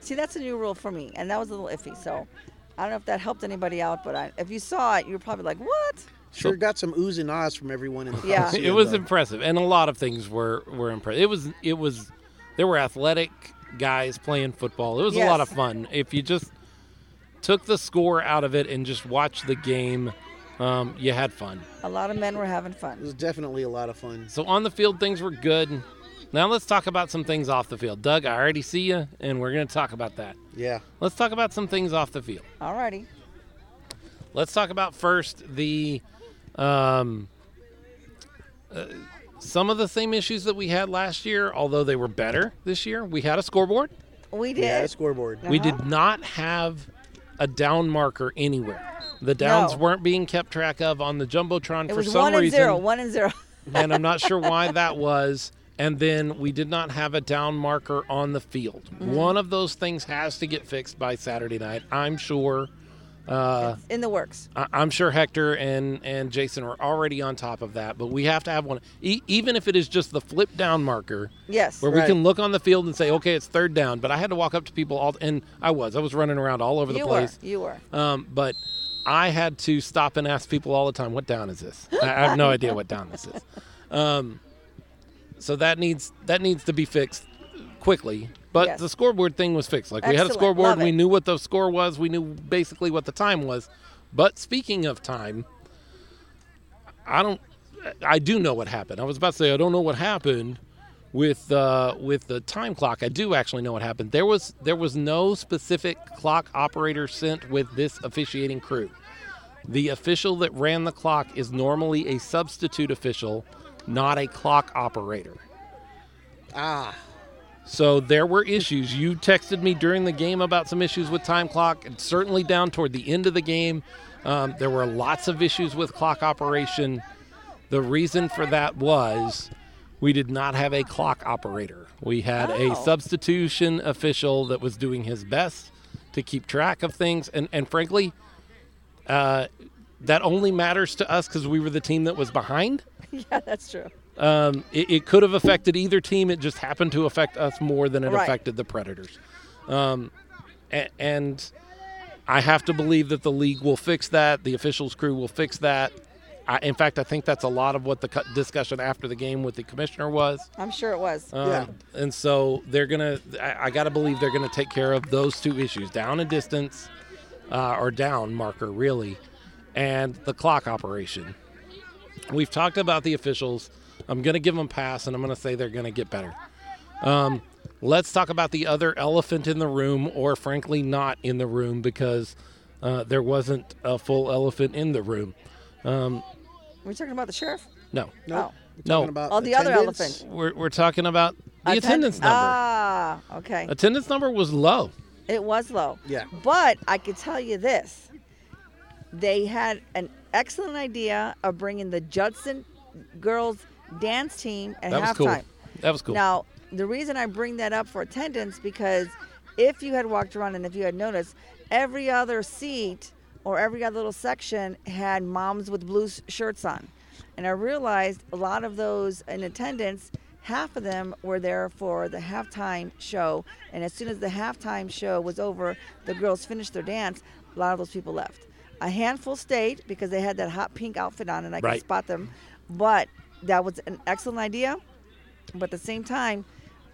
See, that's a new rule for me, and that was a little iffy. So I don't know if that helped anybody out, but I, if you saw it, you were probably like, "What?" Sure So- got some oohs and ahs from everyone in the Yeah. It was though. impressive, and a lot of things were were impressive. It was it was there were athletic guys playing football. It was a lot of fun. If you just took the score out of it and just watched the game, um, you had fun. A lot of men were having fun. It was definitely a lot of fun. So on the field, things were good. Now let's talk about some things off the field. Doug, I already see you, and we're going to talk about that. Yeah. Let's talk about some things off the field. Alrighty. Let's talk about first the um, uh, some of the same issues that we had last year, although they were better this year. We had a scoreboard. We We had a scoreboard. We Uh-huh. did not have a down marker anywhere. The downs No. weren't being kept track of on the jumbotron It for was some one and reason, zero. One and zero. [laughs] and I'm not sure why that was. And then we did not have a down marker on the field. Mm-hmm. One of those things has to get fixed by Saturday night. I'm sure. Uh, in the works. I- I'm sure Hector and, and Jason are already on top of that, but we have to have one, e- even if it is just the flip down marker, Yes. where we can look on the field and say, okay, it's third down. But I had to walk up to people all, and I was, I was running around all over the you place. were. You were. Um, but I had to stop and ask people all the time, "What down is this?" I, I have no idea what down this is. [laughs] Um, so that needs that needs to be fixed quickly. But Yes. the scoreboard thing was fixed. Like we had a scoreboard, Love we it. knew what the score was, we knew basically what the time was. But speaking of time, I don't. I do know what happened. I was about to say I don't know what happened with uh, with the time clock. I do actually know what happened. There was there was no specific clock operator sent with this officiating crew. The official that ran the clock is normally a substitute official, not a clock operator. Ah, So there were issues. You texted me during the game about some issues with time clock, and certainly down toward the end of the game, um, there were lots of issues with clock operation. The reason for that was we did not have a clock operator. We had Oh. a substitution official that was doing his best to keep track of things, and and frankly, uh, that only matters to us because we were the team that was behind. [laughs] yeah, that's true. Um, it, it could have affected either team. It just happened to affect us more than it Right. affected the Predators. Um, a- and I have to believe that the league will fix that. The officials crew will fix that. I, in fact, I think that's a lot of what the discussion after the game with the commissioner was. I'm sure it was. Um, Yeah. And so they're gonna. I, I got to believe they're gonna take care of those two issues: down and distance, uh, or down marker, really, and the clock operation. We've talked about the officials. I'm gonna give them pass, and I'm gonna say they're gonna get better. Um, let's talk about the other elephant in the room, or frankly, not in the room, because uh, there wasn't a full elephant in the room. We're talking about the sheriff. No, no. Oh. No. Talking about Oh, the other attendance. elephant. we're, we're talking about the Atten- attendance number. Ah, okay. Attendance number was low. It was low. Yeah. But I could tell you this. They had an excellent idea of bringing the Judson girls dance team at That was halftime. cool. That was cool. Now, the reason I bring that up for attendance because if you had walked around and if you had noticed, every other seat or every other little section had moms with blue shirts on. And I realized a lot of those in attendance, half of them were there for the halftime show. And as soon as the halftime show was over, the girls finished their dance, a lot of those people left. A handful stayed because they had that hot pink outfit on and I Right. could spot them. But that was an excellent idea but at the same time,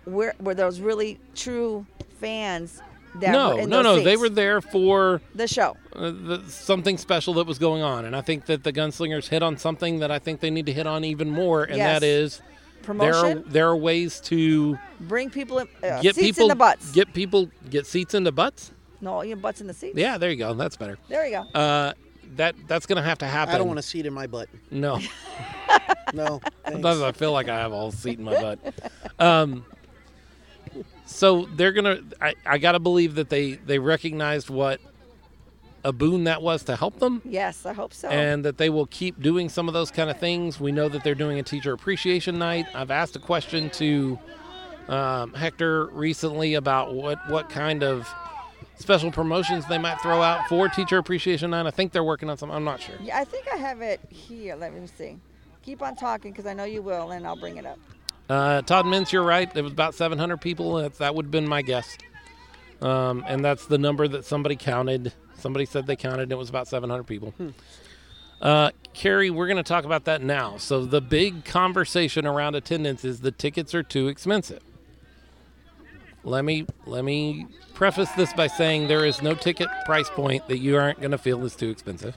where were those really true fans that no, were in no, no. They were there for the show. uh, the, something special that was going on, and I think that the gunslingers hit on something that I think they need to hit on even more, and that Yes. is there are Promotion, there are ways to bring people in, uh, get seats people in the butts. get people get seats into butts. no, your butts in the seats. Yeah, there you go. That's better. There you go. Uh, that that's gonna have to happen. I don't want a seat in my butt. No, [laughs] No. thanks. sometimes I feel like I have a whole seat in my butt. Um, so they're gonna. I, I gotta believe that they they recognized what a boon that was to help them. Yes, I hope so. and that they will keep doing some of those kind of things. We know that they're doing a teacher appreciation night. I've asked a question to um, Hector recently about what what kind of special promotions they might throw out for teacher appreciation night. I think they're working on some. I'm not sure. yeah, I think I have it here. Let me see. Keep on talking because I know you will, and I'll bring it up. Uh, Todd Mintz, you're right. It was about 700 people. That's, that would have been my guess. Um, and that's the number that somebody counted. Somebody said they counted, and it was about 700 people. Uh, Carrie, we're going to talk about that now. So the big conversation around attendance is the tickets are too expensive. Let me let me preface this by saying there is no ticket price point that you aren't going to feel is too expensive.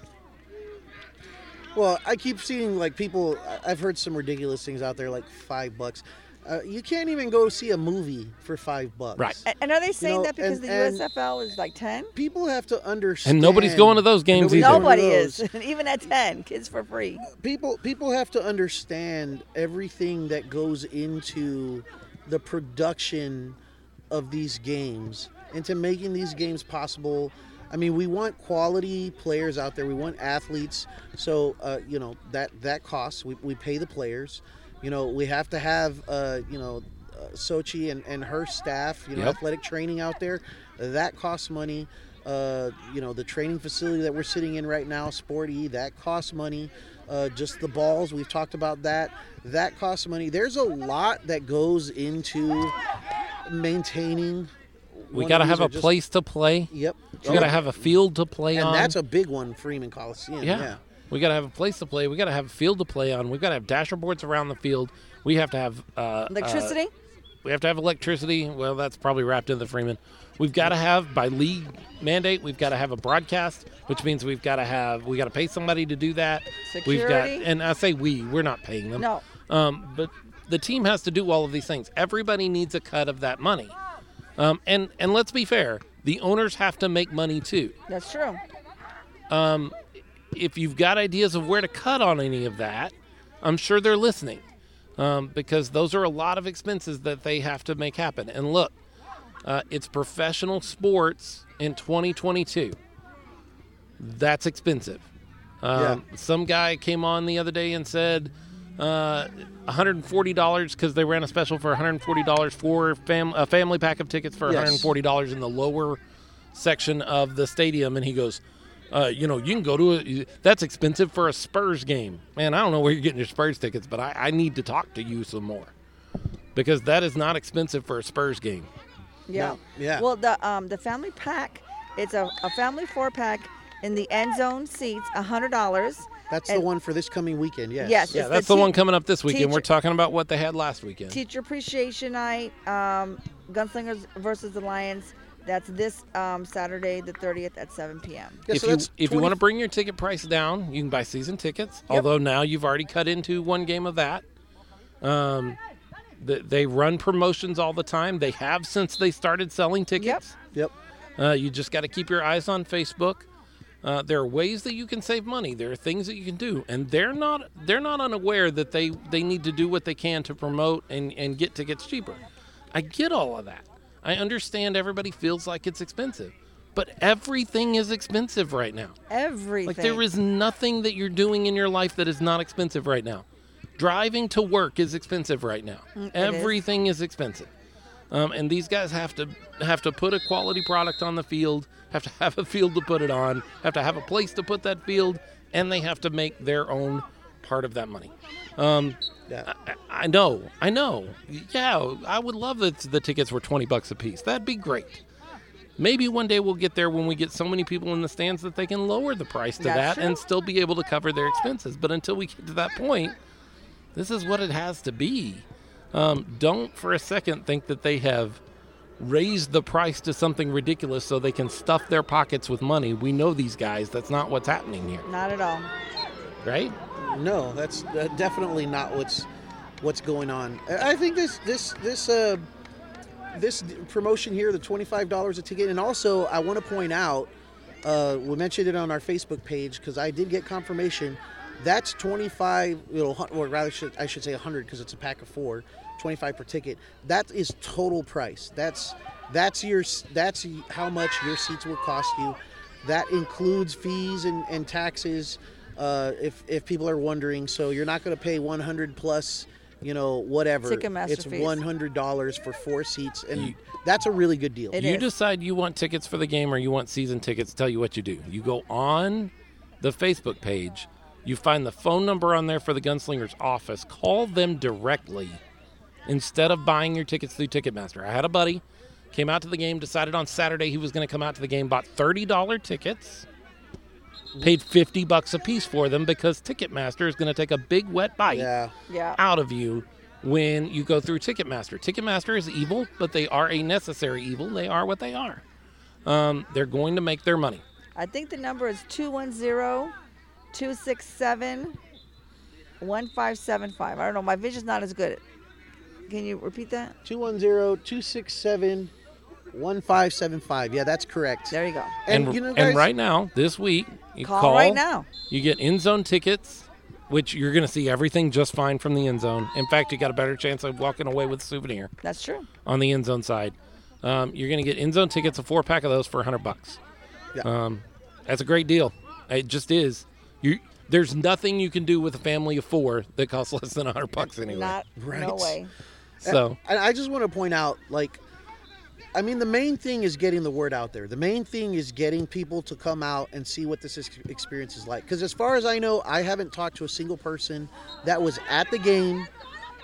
Well, I keep seeing like people. I- I've heard some ridiculous things out there, like five bucks. Uh, you can't even go see a movie for five bucks. Right. And, and are they saying know, that because and- the USFL is like ten? People have to understand. And nobody's going to those games Nobody's either. Nobody is, [laughs] even at ten, kids for free. people people have to understand everything that goes into the production of these games into making these games possible. I mean we want quality players out there. We want athletes. So uh, you know that that costs. We, we pay the players. You know we have to have uh, you know uh, sochi and, and her staff you know Yep. athletic training out there. That costs money. Uh, you know the training facility that we're sitting in right now sporty that costs money uh, just the balls we've talked about that that costs money there's a lot that goes into maintaining We got to have a just- place to play. Yep. We got to have a field to play on. and on. that's a big one, Freeman Coliseum. yeah. Yeah. We got to have a place to play. We got to have a field to play on. We got to have dasher boards around the field. We have to have uh, uh, Electricity? we have to have electricity. Well, that's probably wrapped in the Freeman. We've got to have by league mandate. We've got to have a broadcast, which means we've got to have we got to pay somebody to do that. Security. We've got, and I say we, we're not paying them. no. Um, but the team has to do all of these things. Everybody needs a cut of that money. Um, and and let's be fair, the owners have to make money too. That's true. If you've got ideas of where to cut on any of that, I'm sure they're listening. Um, because those are a lot of expenses that they have to make happen. And look, uh, it's professional sports in 2022. That's expensive. Um, Some guy came on the other day and said uh, $140 because they ran a special for $140 for fam- a family pack of tickets for Yes. $140 in the lower section of the stadium. And he goes, uh, you know, you can go to it. That's expensive for a Spurs game. Man, I don't know where you're getting your Spurs tickets, but I, I need to talk to you some more because that is not expensive for a Spurs game. Yeah. No, yeah. Well, the um the family pack, it's a, a family four pack in the end zone seats, a hundred dollars. That's the one for this coming weekend. Yes. Yes. Yeah, that's the the, tea- one coming up this weekend. We're talking about what they had last weekend. Teacher appreciation night, um, Gunslingers versus the Lions. That's this um, Saturday, the 30th at 7 p.m. Yeah, if so you that's if you want to bring your ticket price down, you can buy season tickets. Although now you've already cut into one game of that. Um, th- they run promotions all the time. They have since they started selling tickets. Yep. Uh, you just got to keep your eyes on Facebook. Uh, there are ways that you can save money. There are things that you can do, and they're not they're not unaware that they they need to do what they can to promote and and get tickets cheaper. I get all of that. I understand everybody feels like it's expensive, but everything is expensive right now. Everything. Like there is nothing that you're doing in your life that is not expensive right now. Driving to work is expensive right now. Mm, it is. Everything is expensive. Um, and these guys have to have to put a quality product on the field, have to have a field to put it on, have to have a place to put that field, and they have to make their own part of that money. Um, Yeah. I, I know, I know. Yeah, I would love that the tickets were twenty bucks a piece. That'd be great. Maybe one day we'll get there when we get so many people in the stands that they can lower the price to That's that and still be able to cover their expenses. But until we get to that point, this is what it has to be. Um, don't for a second think that they have raised the price to something ridiculous so they can stuff their pockets with money. We know these guys. That's not what's happening here, Not at all. right? No, that's uh, definitely not what's what's going on. I I think this this this uh, this promotion here, the twenty five dollars a ticket, and also I want to point out, uh, we mentioned it on our Facebook page because I did get confirmation. That's twenty five, you know, or rather, should, I should say hundred because it's a pack of four. Twenty five per ticket. That is total price. That's that's your that's how much your seats will cost you. That includes fees and, and taxes. Uh, if if people are wondering, so you're not going to pay 100 plus, you know, whatever. Ticketmaster it's fees. 100 dollars for four seats, and that's a really good deal. It you is. decide you want tickets for the game or you want season tickets. Tell you what you do. You go on the Facebook page. You find the phone number on there for the Gunslingers office. Call them directly instead of buying your tickets through Ticketmaster. I had a buddy came out to the game, decided on Saturday he was going to come out to the game, bought thirty dollar tickets, paid fifty bucks a piece for them because Ticketmaster is going to take a big wet bite yeah, Yeah. out of you when you go through Ticketmaster. Ticketmaster is evil, but they are a necessary evil. They are what they are. Um, they're going to make their money. I think the number is 210 267 1575. I don't know. My vision's not as good. Can you repeat that? 210-267-1575. Yeah, that's correct. There you go. And, And, you know, guys, and right now, this week, you Call, call, right now. You get in zone tickets, which you're going to see everything just fine from the end zone. In fact, you got a better chance of walking away with a souvenir That's true. on the end zone side. Um, you're going to get in zone tickets, a four pack of those for 100 bucks. Yeah. Um, that's a great deal. It just is. You there's nothing you can do with a family of four that costs less than 100 bucks anyway. Not, right. no way. so And I just want to point out, like, I mean, the main thing is getting the word out there. The main thing is getting people to come out and see what this experience is like. Because as far as I know, I haven't talked to a single person that was at the game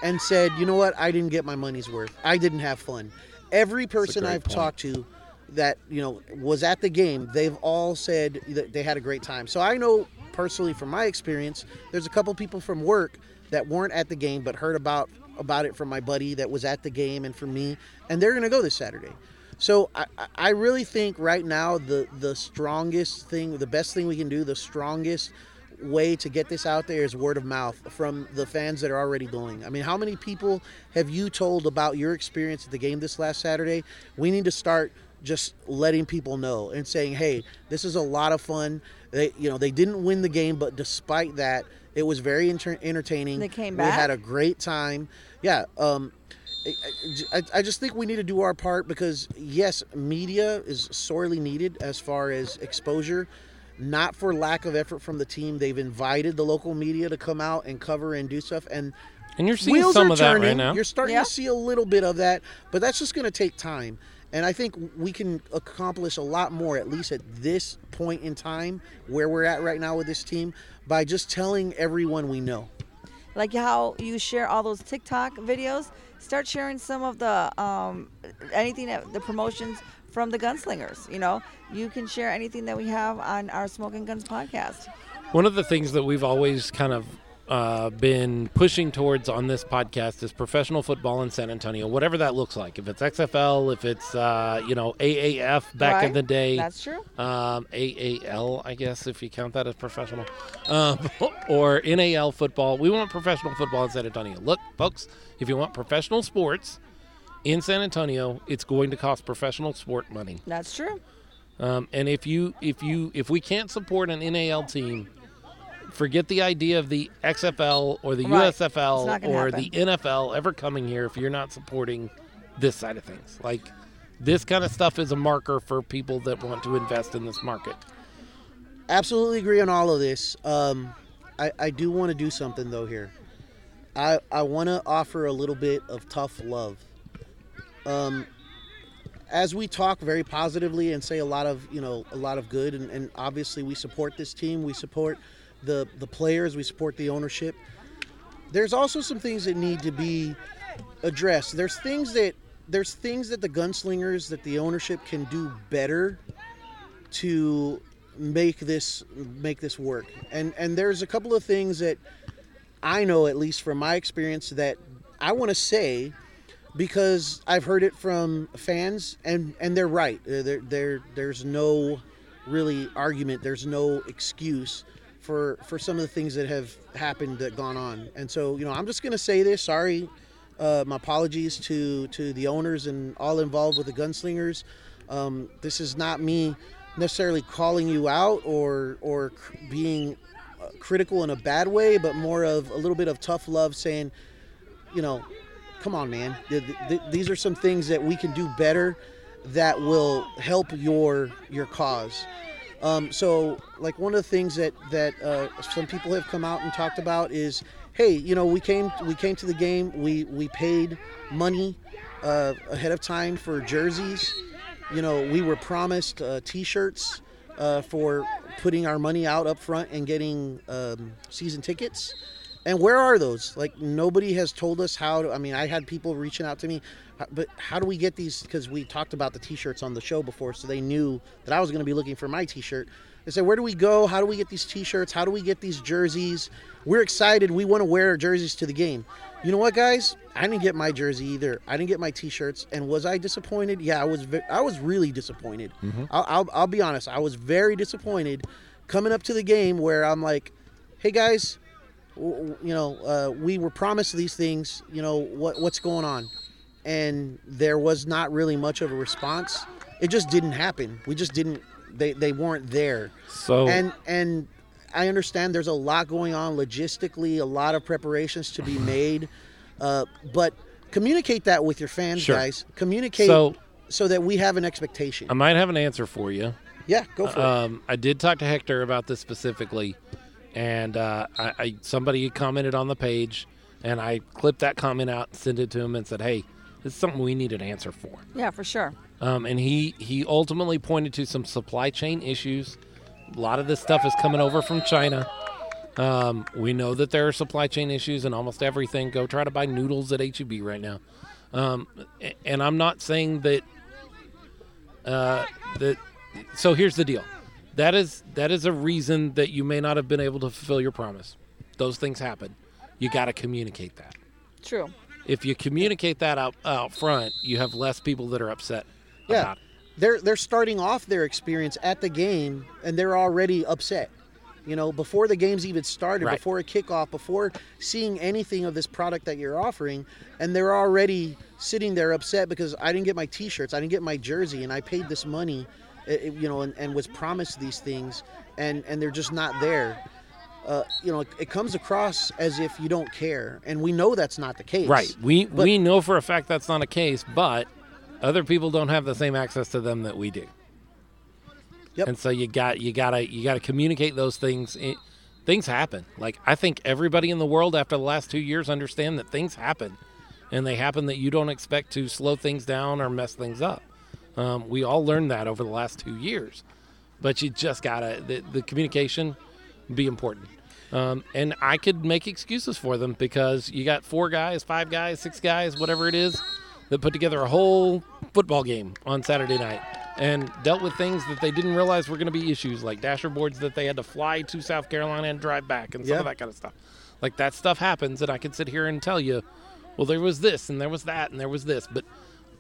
and said, you know what, I didn't get my money's worth. I didn't have fun. every person I've point. talked to that you know was at the game, they've all said that they had a great time. So I know personally from my experience, there's a couple people from work that weren't at the game but heard about about it from my buddy that was at the game and from me, and they're going to go this Saturday. So I, I- really think right now the the strongest thing, the best thing we can do, the strongest way to get this out there is word of mouth from the fans that are already going. I mean, how many people have you told about your experience at the game this last Saturday? We need to start just letting people know and saying, "Hey, this is a lot of fun." They, you know, they didn't win the game, but despite that, it was very enter- entertaining. They came back. We had a great time. Yeah. Um, I- I, I just think we need to do our part because yes, media is sorely needed as far as exposure. Not for lack of effort from the team. They've invited the local media to come out and cover and do stuff. And And you're seeing wheels some are of that turning. right now. You're starting Yeah. to see a little bit of that, but that's just going to take time. And I think we can accomplish a lot more, at least at this point in time where we're at right now with this team, by just telling everyone we know. like how you share all those TikTok videos. Start sharing some of the um, anything that the promotions from the gunslingers. You know, you can share anything that we have on our Smoking Guns podcast. One of the things that we've always kind of uh, been pushing towards on this podcast is professional football in San Antonio, whatever that looks like. If it's XFL, if it's uh, you know AAF back in the day, That's true. um, AAL, I guess if you count that as professional, um, [laughs] or NAL football. We want professional football in San Antonio. Look, folks, if you want professional sports in San Antonio, it's going to cost professional sport money. That's true. Um, and if you if you if we can't support an NAL team, forget the idea of the XFL or the Right. USFL or happen. the NFL ever coming here if you're not supporting this side of things. Like this kind of stuff is a marker for people that want to invest in this market. absolutely agree on all of this. Um, I, I do want to do something though here. I I want to offer a little bit of tough love. Um, as we talk very positively and say a lot of you know a lot of good, and, and obviously we support this team, we support the the players, we support the ownership. There's also some things that need to be addressed. There's things that there's things that the gunslingers that the ownership can do better to make this make this work. And and there's a couple of things that I know at least from my experience that I want to say because I've heard it from fans and and they're right. There there there's no really argument. There's no excuse for for some of the things that have happened that gone on. And so, you know, I'm just going to say this, sorry uh, my apologies to to the owners and all involved with the gunslingers. Um, this is not me necessarily calling you out or or being uh, critical in a bad way, but more of a little bit of tough love, saying, you know, come on, man. Th- th- these are some things that we can do better that will help your your cause. Um, so, like one of the things that that uh, some people have come out and talked about is, hey, you know, we came we came to the game, we we paid money uh, ahead of time for jerseys. You know, we were promised uh, T-shirts uh, for putting our money out up front and getting um, season tickets. And where are those? Like nobody has told us how to. I mean, I had people reaching out to me, but how do we get these? Because we talked about the T-shirts on the show before, so they knew that I was going to be looking for my T-shirt. They said, "Where do we go? How do we get these T-shirts? How do we get these jerseys? We're excited. We want to wear our jerseys to the game." You know what, guys? I didn't get my jersey either. I didn't get my T-shirts, and was I disappointed? Yeah, I was. Ve- I was really disappointed. I'll, I'll, I'll be honest. I was very disappointed coming up to the game where I'm like, "Hey, guys." you know, uh, we were promised these things. You know, what what's going on? And there was not really much of a response. It just didn't happen. We just didn't. They they weren't there. So And and I understand there's a lot going on logistically, a lot of preparations to be made, uh, but communicate that with your fans, Sure. guys. Communicate So- so that we have an expectation. I might have an answer for you. yeah, go for it. Um, I did talk to Hector about this specifically, and uh, I, I somebody commented on the page, and I clipped that comment out and sent it to him and said, "Hey, is something we need an answer for." Yeah, for sure. Um, and he he ultimately pointed to some supply chain issues. A lot of this stuff is coming over from China. Um, we know that there are supply chain issues in almost everything. Go try to buy noodles at HEB right now. Um, and I'm not saying that uh, that. So here's the deal. That is that is a reason that you may not have been able to fulfill your promise. Those things happen. You got to communicate that. True. If you communicate that out out front, you have less people that are upset Yeah. they're they're starting off their experience at the game and they're already upset. You know, before the game's even started, Right. before a kickoff, before seeing anything of this product that you're offering, and they're already sitting there upset because I didn't get my T-shirts, I didn't get my jersey, and I paid this money, eh, eh, you know, and, and was promised these things, and and they're just not there. Uh, you know, it, comes across as if you don't care, and we know that's not the case. Right. We But- we know for a fact that's not a case, but other people don't have the same access to them that we do. Yep. And so you got you gotta you gotta communicate those things. It, things happen. Like I think everybody in the world after the last two years understand that things happen, and they happen that you don't expect to slow things down or mess things up. Um, we all learned that over the last two years, but you just gotta the, the communication be important. Um, and I could make excuses for them because you got four guys, five guys, six guys, whatever it is, that put together a whole football game on Saturday night and dealt with things that they didn't realize were going to be issues, like dasher boards that they had to fly to South Carolina and drive back, and some Yeah. of that kind of stuff. Like that stuff happens, and I could sit here and tell you, well, there was this, and there was that, and there was this, but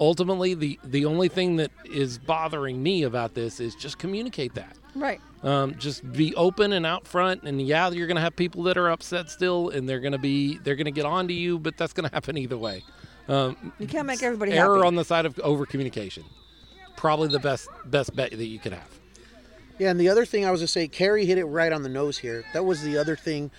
ultimately, the the only thing that is bothering me about this is just communicate that. Right. Um, just be open and out front, and yeah, you're gonna have people that are upset still, and they're gonna be they're gonna get on to you, but that's gonna happen either way. Um, You can't make everybody error happy. on the side of over communication, probably the best best bet that you could have. Yeah, and the other thing I was going to say, Carrie hit it right on the nose here. That was the other thing.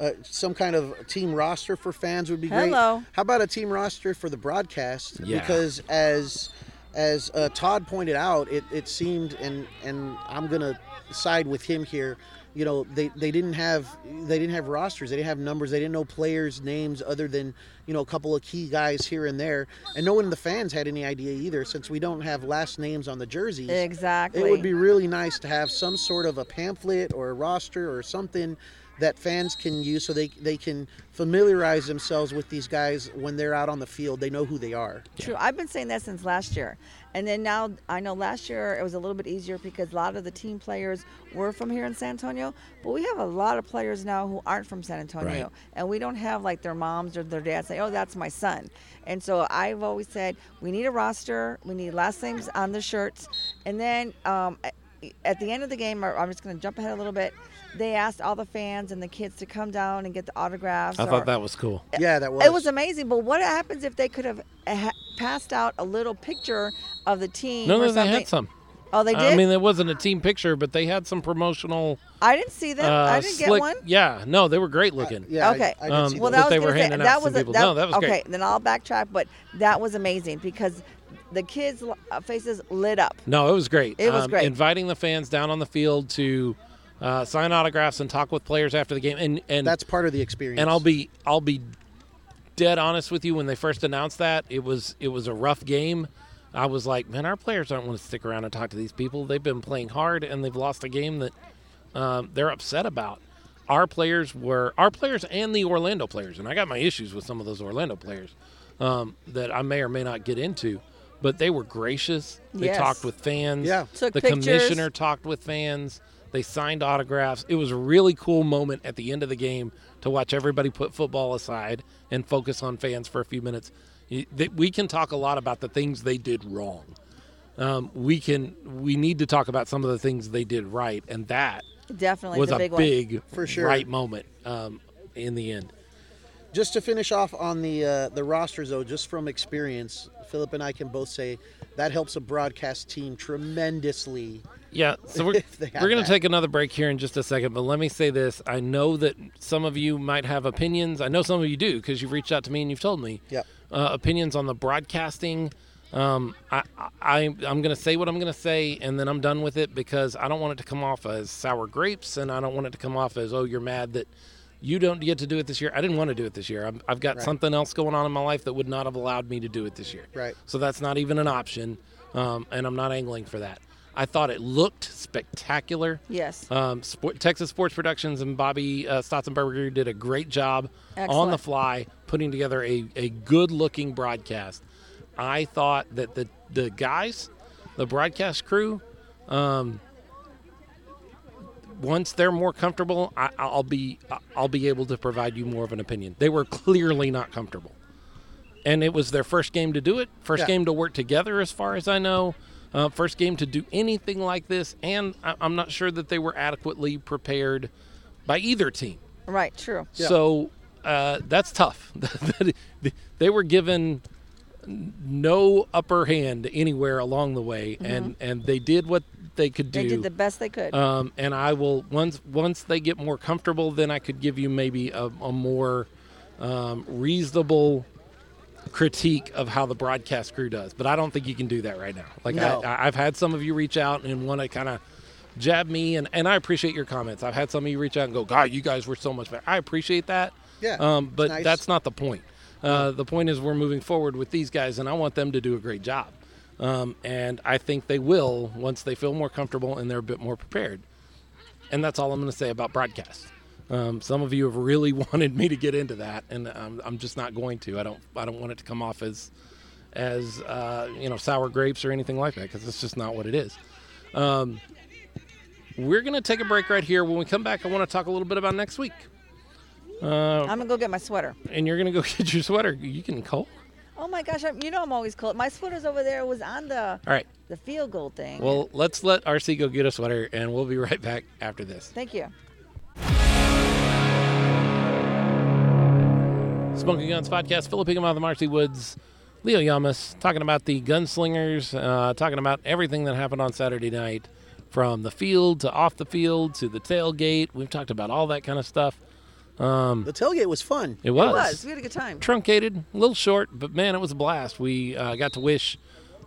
Uh, some kind of team roster for fans would be great. Hello. How about a team roster for the broadcast? Yeah. Because as as uh, Todd pointed out, it, it seemed, and and I'm gonna side with him here. You know, they, they didn't have they didn't have rosters. They didn't have numbers. They didn't know players' names other than you know a couple of key guys here and there. And no one in the fans had any idea either, since we don't have last names on the jerseys. Exactly. It would be really nice to have some sort of a pamphlet or a roster or something that fans can use so they, they can familiarize themselves with these guys when they're out on the field. They know who they are. True. I've been saying that since last year. And then now I know last year it was a little bit easier because a lot of the team players were from here in San Antonio, but we have a lot of players now who aren't from San Antonio. Right. And we don't have like their moms or their dads say, "Oh, that's my son." And so I've always said we need a roster, we need last names on the shirts, and then um, at the end of the game, I'm just going to jump ahead a little bit. They asked all the fans and the kids to come down and get the autographs. I or- thought that was cool. Yeah, that was. it was amazing, but what happens if they could have uh, ha- passed out a little picture of the team No, or no, they had some. Oh, they did. I mean, it wasn't a team picture, but they had some promotional. I didn't see them. Uh, I didn't get one. Yeah, no, they were great looking. Yeah. Okay. I, did Um, Well, that that was they gonna were say- handing out that to was some a- people. that- No, that was okay. great. Then I'll backtrack, but that was amazing because the kids' uh, faces lit up. No, it was great. It was Um, great. Inviting the fans down on the field to uh, sign autographs and talk with players after the game, and and That's part of the experience. and I'll be I'll be dead honest with you. When they first announced that, it was it was a rough game. I was like, man, our players don't want to stick around and talk to these people. They've been playing hard and they've lost a game that um, they're upset about. Our players were our players and the Orlando players, and I got my issues with some of those Orlando players um, that I may or may not get into. But they were gracious. They Yes. talked with fans. Yeah. Took the pictures. commissioner talked with fans. They signed autographs. It was a really cool moment at the end of the game to watch everybody put football aside and focus on fans for a few minutes. We can talk a lot about the things they did wrong. Um, we can. We need to talk about some of the things they did right, and that Definitely was the a big, one. big, For sure. right moment um, in the end. Just to finish off on the uh, the rosters, though, just from experience, Philip and I can both say that helps a broadcast team tremendously. Yeah, so we're, [laughs] have we're going to take another break here in just a second, but let me say this. I know that some of you might have opinions. I know some of you do because you've reached out to me and you've told me Yep. uh, opinions on the broadcasting. Um, I, I, I'm going to say what I'm going to say, and then I'm done with it because I don't want it to come off as sour grapes, and I don't want it to come off as, oh, you're mad that you don't get to do it this year. I didn't want to do it this year. I'm, I've got Right. something else going on in my life that would not have allowed me to do it this year. Right. So that's not even an option, um, and I'm not angling for that. I thought it looked spectacular. Yes. Um, Sport, Texas Sports Productions and Bobby uh, Stotzenberger did a great job on the fly putting together a, a good looking broadcast. I thought that the the guys, the broadcast crew, um, once they're more comfortable, I, I'll be I'll be able to provide you more of an opinion. They were clearly not comfortable, and it was their first game to do it, first Yeah. game to work together, as far as I know, uh, first game to do anything like this, and I, I'm not sure that they were adequately prepared by either team. Right. True. Yeah. So uh, that's tough. [laughs] they were given no upper hand anywhere along the way, and and they did what they could do. Mm-hmm. They did the best they could. um, and I will once once they get more comfortable, then I could give you maybe a, a more um, reasonable critique of how the broadcast crew does. But I don't think you can do that right now. Like No. I, I've had some of you reach out and want to kind of jab me, and, and I appreciate your comments. I've had some of you reach out and go, "God, you guys were so much better." I appreciate that. Yeah, Um, but nice. that's not the point. Uh, the point is we're moving forward with these guys, and I want them to do a great job. Um, and I think they will once they feel more comfortable and they're a bit more prepared. And that's all I'm going to say about broadcast. Um, some of you have really [laughs] wanted me to get into that, and I'm, I'm just not going to. I don't. I don't want it to come off as, as uh, you know, sour grapes or anything like that, because it's just not what it is. Um, we're going to take a break right here. When we come back, I want to talk a little bit about next week. Uh, I'm gonna go get my sweater. and you're gonna go [laughs] get your sweater. You can cold. Oh my gosh! I'm, you know I'm always cold. My sweater's over there. It Was on the All right. the field goal thing. Well, let's let RC go get a sweater, and we'll be [laughs] right back after this. Thank you. Smoking Guns Podcast. Philip Higgum the Marcy Woods, Leo Yamas, talking about the gunslingers, uh, talking about everything that happened on Saturday night, from the field to off the field to the tailgate. We've talked about all that kind of stuff. Um, The tailgate was fun. it was. It was. was. We had a good time. truncated, a little short, but man, it was a blast. We uh, got to wish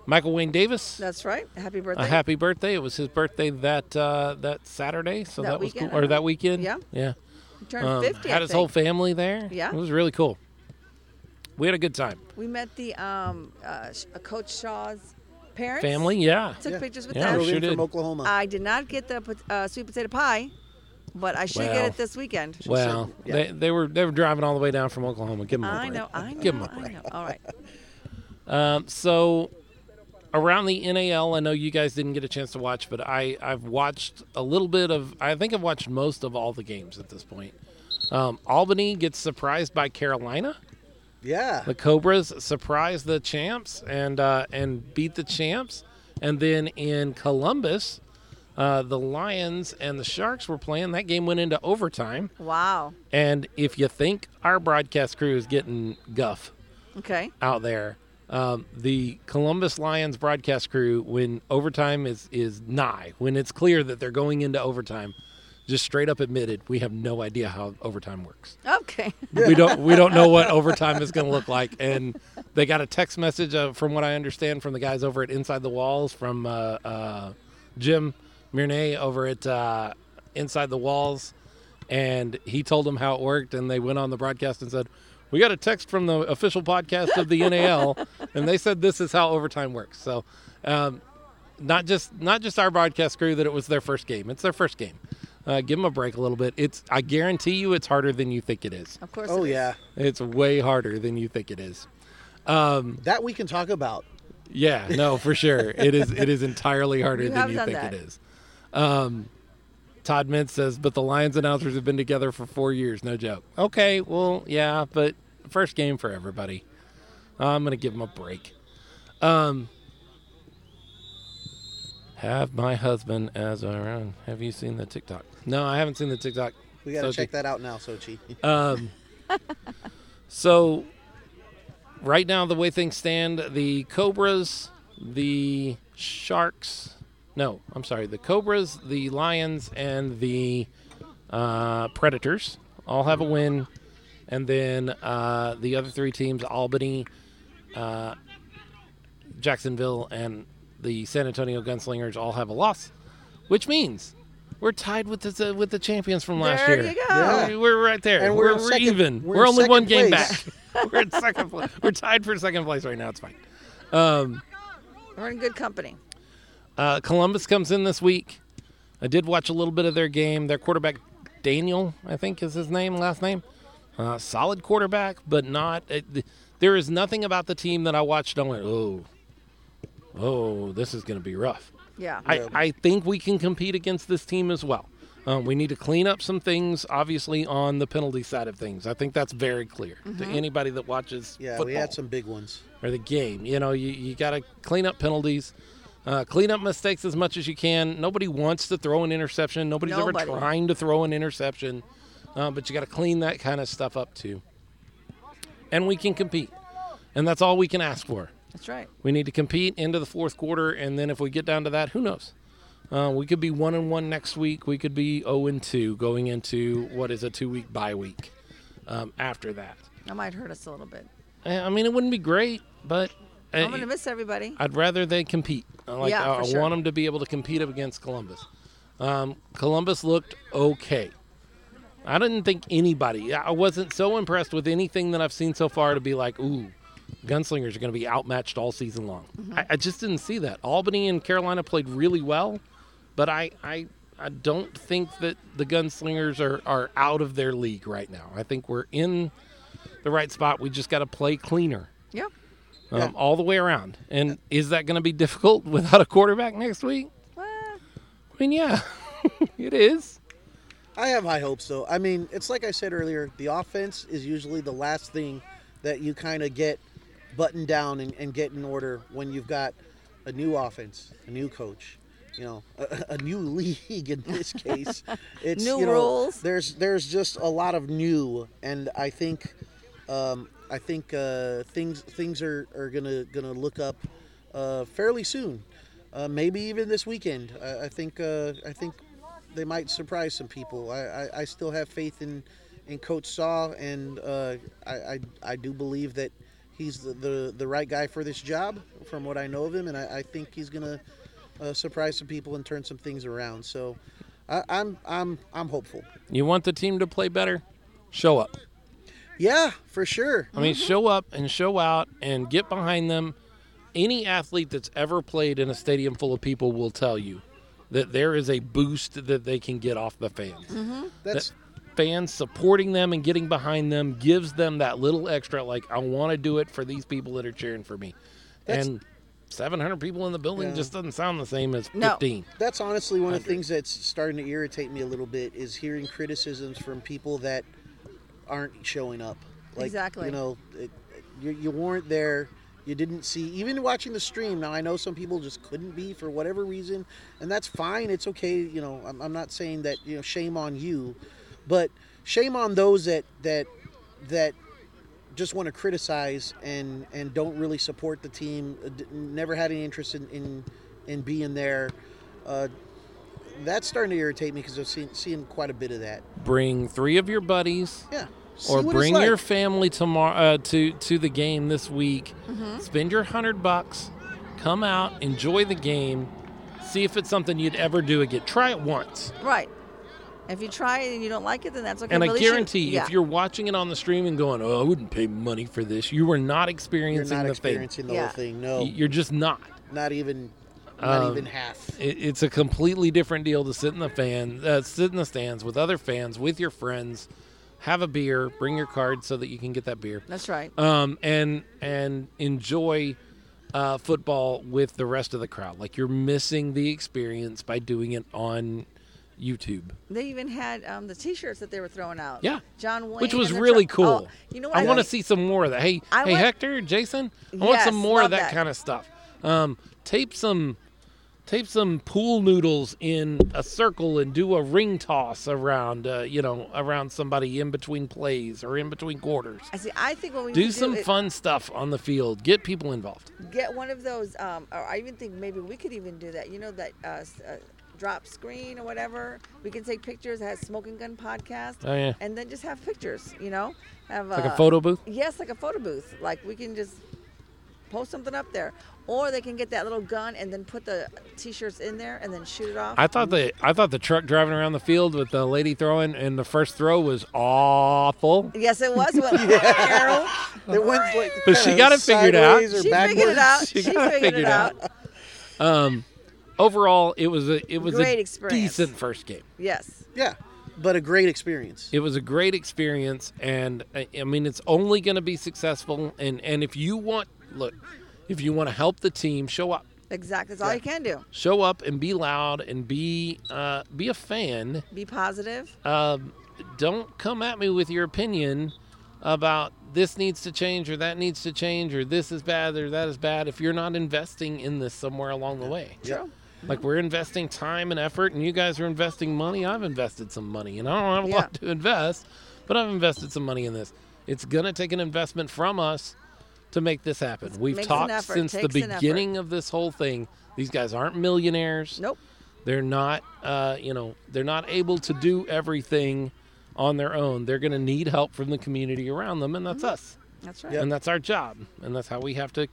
Michael Wayne Davis That's right. Happy birthday. a happy birthday. It was his birthday that uh, that Saturday, so That that, was weekend, cool. Or that weekend. Yeah. yeah. He turned Um, 50. had his whole family there. Yeah. it was really cool. We had a good time. We met the um, uh, uh, Coach Shaw's parents. Family, yeah. Took Yeah. pictures with Yeah, them. Drove sure in from. Oklahoma. I did not get the uh, sweet potato pie, but I should Well. get it this weekend. Well, yeah. they, they were they were driving all the way down from Oklahoma. Give them a I break. know, I know, Give 'em a I break. know. All right. [laughs] Um, so around the NAL, I know you guys didn't get a chance to watch, but I I've watched a little bit of. I think I've watched most of all the games at this point. Um, Albany gets surprised by Carolina. Yeah. The Cobras surprised the champs and uh, and beat the champs, and then in Columbus, uh, the Lions and the Sharks were playing. That game went into overtime. Wow. And if you think our broadcast crew is getting guff Okay. out there, um, the Columbus Lions broadcast crew, when overtime is is nigh, when it's clear that they're going into overtime, just straight up admitted we have no idea how overtime works. Okay. we don't we don't know what [laughs] overtime is going to look like and they got a text message uh, from what i understand from the guys over at inside the walls from uh, uh, jim Mirnay over at uh, inside the walls and he told them how it worked and they went on the broadcast and said we got a text from the official podcast of the [laughs] nal and they said this is how overtime works so um, not just not just our broadcast crew that it was their first game it's their first game uh, give them a break a little bit it's i guarantee you it's harder than you think it is Of course. Oh it is. yeah. it's way harder than you think it is. Um, That we can talk about. yeah, no, for sure. [laughs] It is. It is entirely harder You than have you done think that. it is. Um, Todd Mintz says, but the Lions announcers have been together for four years. No joke. Okay, well, yeah, but first game for everybody. I'm gonna give him a break. Um, have my husband as our own. Have you seen the TikTok? No, I haven't seen the TikTok. We got to Sochi. check that out now, Sochi. Um, [laughs] so, right now, the way things stand, the Cobras, the Sharks, no, I'm sorry, the Cobras, the Lions, and the uh, Predators all have a win. And then uh, the other three teams, Albany, uh, Jacksonville, and the San Antonio Gunslingers, all have a loss, which means we're tied with the with the champions from last There year. you go. Yeah. We're, we're right there. And we're we're we're second- even. we're We're, in only one second game back. [laughs] we're in second place. We're tied for second place right now. It's fine. Um, We're in good company. uh, Columbus comes in this week. I did watch a little bit of their game. Their quarterback, Daniel, I think is his name, last name. Uh, solid quarterback, but not. Uh, th- There is nothing about the team that I watched and I went, oh, oh, this is going to be rough. Yeah. Yeah. I, I think we can compete against this team as well. Um, we need to clean up some things, obviously, on the penalty side of things. I think that's very clear to anybody that watches Yeah, football we had some big ones. or the game. You know, you, you got to clean up penalties, uh, clean up mistakes as much as you can. Nobody wants to throw an interception. Nobody's Nobody. ever trying to throw an interception, uh, but you got to clean that kind of stuff up too. And we can compete, and that's all we can ask for. That's right. We need to compete into the fourth quarter, and then if we get down to that, who knows? Uh, we could be one and one next week. We could be zero and two going into what is a two week bye week. Um, after that, That might hurt us a little bit. Eh, I mean, it wouldn't be great, but uh, I'm gonna miss everybody. I'd rather they compete. I Like Yeah, I, I sure. want them to be able to compete up against Columbus. Um, Columbus looked okay. I didn't think anybody. I wasn't so impressed with anything that I've seen so far to be like, ooh, gunslingers are going to be outmatched all season long. Mm-hmm. I, I just didn't see that. Albany and Carolina played really well, but I, I, I don't think that the gunslingers are, are out of their league right now. I think we're in the right spot. We just got to play cleaner Yeah. um, Yeah. all the way around. And is that going to be difficult [laughs] without a quarterback next week? Well, I mean, yeah, [laughs] it is. I have high hopes, though. I mean, it's like I said earlier. The offense is usually the last thing that you kind of get buttoned down and, and get in order when you've got a new offense, a new coach, you know, a, a new [laughs] league in this case. [laughs] It's New you know, rules. There's there's just a lot of new, and I think um, I think uh, things things are, are gonna gonna look up uh, fairly soon. Uh, maybe even this weekend. I, I think uh, I think they might surprise some people. I, I, I still have faith in, in Coach Shaw, and uh, I, I I do believe that he's the, the, the right guy for this job from what I know of him, and I, I think he's gonna uh, surprise some people and turn some things around. So I, I'm I'm I'm hopeful. You want the team to play better? Show up. Yeah, for sure. I mean, show up and show out and get behind them. Any athlete that's ever played in a stadium full of people will tell you that there is a boost that they can get off the fans. That's Fans supporting them and getting behind them gives them that little extra, like, I want to do it for these people that are cheering for me. That's- and 700 people in the building Yeah. just doesn't sound the same as No. 15. that's honestly one of the things that's starting to irritate me a little bit is hearing criticisms from people that aren't showing up. Like, Exactly. You know, it, you, you weren't there. You didn't see, even watching the stream. Now I know some people just couldn't be for whatever reason, and that's fine. It's okay. You know, I'm, I'm not saying that you know shame on you, but shame on those that that that just want to criticize and and don't really support the team. uh, Never had any interest in in, in being there. Uh, that's starting to irritate me because I've seen seen quite a bit of that. Bring three of your buddies. Yeah. See or bring like. your family tomorrow uh, to to the game this week. Mm-hmm. Spend your hundred bucks, come out, enjoy the game, see if it's something you'd ever do again. Try it once, right. If you try it and you don't like it, then that's okay. and Really I shoot- guarantee yeah. if you're watching it on the stream and going, "Oh, I wouldn't pay money for this," you are not You're experiencing not the experiencing the Yeah. whole thing. thing. No, You're just not. not even not Um, even half. It, it's a completely different deal to sit in the fan, uh, sit in the stands with other fans, with your friends, have a beer, bring your card so that you can get that beer. That's right. um, and and enjoy uh, football with the rest of the crowd. Like you're missing the experience by doing it on YouTube, They even had um, the T-shirts that they were throwing out. Yeah. John Wayne, which was really Tru- cool. Oh, you know what? I want to see some more of that. Hey, I hey, want- Hector, Jason, I want Yes, some more of that, that. kind of stuff. Um, tape some. Tape some pool noodles in a circle and do a ring toss around, uh, you know, around somebody in between plays or in between quarters. I see. I think what we Do some do is fun stuff on the field. Get people involved. get one of those. Um, or I even think maybe we could even do that. You know that uh, uh, drop screen or whatever. We can take pictures. It has smoking gun podcast. Oh yeah, And then just have pictures. You know, have like uh, a photo booth. Yes, like a photo booth. Like we can just post something up there, or they can get that little gun and then put the t-shirts in there and then shoot it off. I thought the I thought the truck driving around the field with the lady throwing and the first throw was awful. yes, it was. [laughs] What, Carol, It went like But she got it figured out. sideways or she figured it out. She She, got it figured figured it out. Um, overall, it was a it was Great a experience. decent first game. Yes. Yeah, but a great experience. It was a great experience, and I, I mean, it's only going to be successful. And and if you want, look, if you want to help the team, show up, Exactly. That's all Yeah. you can do. show up, and be loud, and be uh, be a fan. Be positive. Um, don't come at me with your opinion about this needs to change or that needs to change or this is bad or that is bad if you're not investing in this somewhere along the way. Yeah. Like we're investing time and effort, and you guys are investing money. I've invested some money, and I don't have a Yeah. lot to invest, but I've invested some money in this. It's gonna take an investment from us to make this happen. We've talked since the takes an effort. beginning of this whole thing. These guys aren't millionaires. Nope. They're not, uh, you know, they're not able to do everything on their own. They're going to need help from the community around them, and that's Mm-hmm. us, That's right. Yep. and that's our job, and that's how we have to